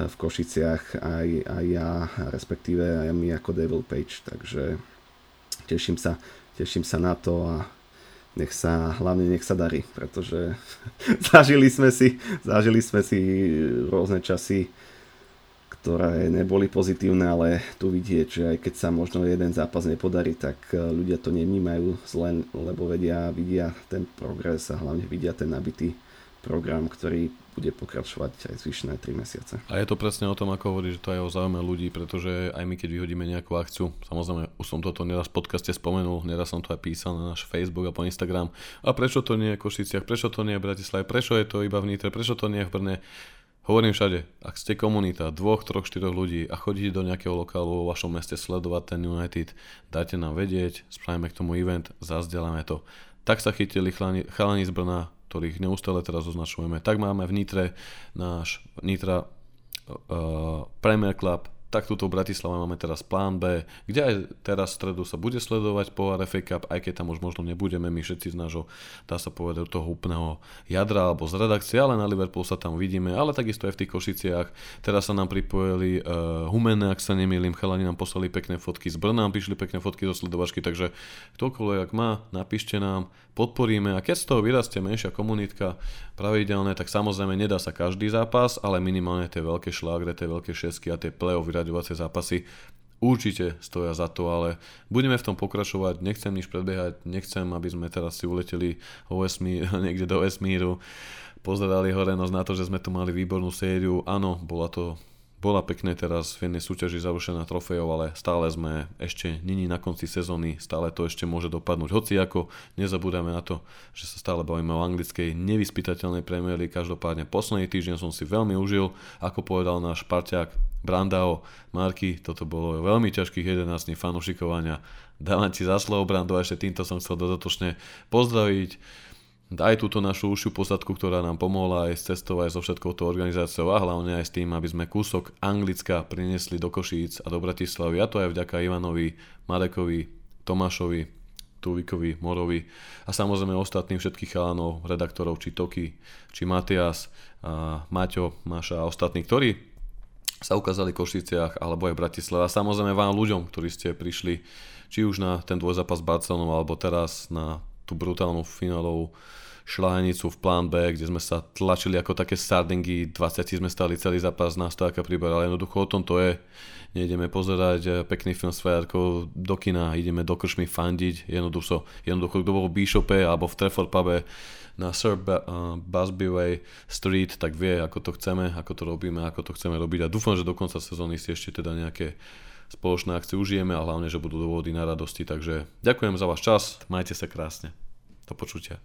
v Košiciach aj, aj ja, respektíve aj my ako Devil Page, takže teším sa, teším sa na to a nech sa, hlavne nech sa darí, pretože [laughs] zažili sme si, zažili sme si rôzne časy, ktoré neboli pozitívne, ale tu vidieť, že aj keď sa možno jeden zápas nepodarí, tak eh, ľudia to nevnímajú zle, lebo vedia, vidia ten progres a hlavne vidia ten nabitý program, ktorý bude pokračovať aj zvyšné 3 mesiace. A je to presne o tom, ako hovorí, že to je o záujme ľudí, pretože aj my, keď vyhodíme nejakú akciu, samozrejme, už som toto neraz v podcaste spomenul, neraz som to aj písal na náš Facebook a po Instagram. A prečo to nie je v Košiciach, prečo to nie je v Bratislave, prečo je to iba v Nitre, prečo to nie je v Brne? Hovorím všade, ak ste komunita dvoch, troch, štyroch ľudí a chodíte do nejakého lokálu vo vašom meste sledovať ten United, dajte nám vedieť, spravíme k tomu event, zazdeláme to. Tak sa chytili chalani, chalani z Brna, ktorých neustále teraz označujeme. Tak máme v Nitre náš Nitra uh, Premier Club, tak túto v Bratislave máme teraz plán B, kde aj teraz v stredu sa bude sledovať po RFA Cup, aj keď tam už možno nebudeme my všetci z nášho, dá sa povedať, toho úplného jadra alebo z redakcie, ale na Liverpool sa tam vidíme, ale takisto aj v tých Košiciach. Teraz sa nám pripojili uh, Humene, ak sa nemýlim, chalani nám poslali pekné fotky z Brna, píšli pekné fotky zo sledovačky, takže ktokoľvek má, napíšte nám, podporíme a keď z toho vyrastie menšia komunitka pravidelne, tak samozrejme nedá sa každý zápas, ale minimálne tie veľké šlágre, tie veľké šesky a tie play-off vyraďovacie zápasy určite stoja za to, ale budeme v tom pokračovať, nechcem nič predbiehať, nechcem, aby sme teraz si uleteli o vesmír, [laughs] niekde do vesmíru, pozerali hore nos na to, že sme tu mali výbornú sériu. Áno, bola to bola pekne teraz v jednej súťaži završená trofejov, ale stále sme ešte není na konci sezóny, stále to ešte môže dopadnúť. Hoci ako nezabúdame na to, že sa stále bavíme o anglickej nevyspytateľnej League. Každopádne posledný týždeň som si veľmi užil, ako povedal náš parťák Brandao, Marky, toto bolo veľmi ťažkých 11 dní fanúšikovania. Dávam ti za slovo, Brando, a ešte týmto som chcel dodatočne pozdraviť aj túto našu užšiu posadku, ktorá nám pomohla aj s cestou, aj so všetkou tou organizáciou a hlavne aj s tým, aby sme kúsok Anglicka priniesli do Košíc a do Bratislavy. A to aj vďaka Ivanovi, Marekovi, Tomášovi, Tuvikovi, Morovi a samozrejme ostatným všetkých chalanov, redaktorov, či Toky, či Matias, a Maťo, Maša a ostatní, ktorí sa ukázali v Košiciach alebo aj v Bratislave. A samozrejme vám ľuďom, ktorí ste prišli či už na ten dvojzápas s Barcelonou, alebo teraz na tú brutálnu finálovú šláhenicu v plán B, kde sme sa tlačili ako také sardingy, 20 sme stali celý zápas na stojaka príbar, ale jednoducho o tom to je. Nejdeme pozerať eh, pekný film s fajarkou do kina, ideme do kršmy fandiť, jednoducho, jednoducho kto bol v Bishope alebo v Trefford pube na Sir ba- uh, Street, tak vie, ako to chceme, ako to robíme, ako to chceme robiť a dúfam, že do konca sezóny si ešte teda nejaké spoločné akcie užijeme a hlavne, že budú dôvody na radosti. Takže ďakujem za váš čas, majte sa krásne. Do počutia.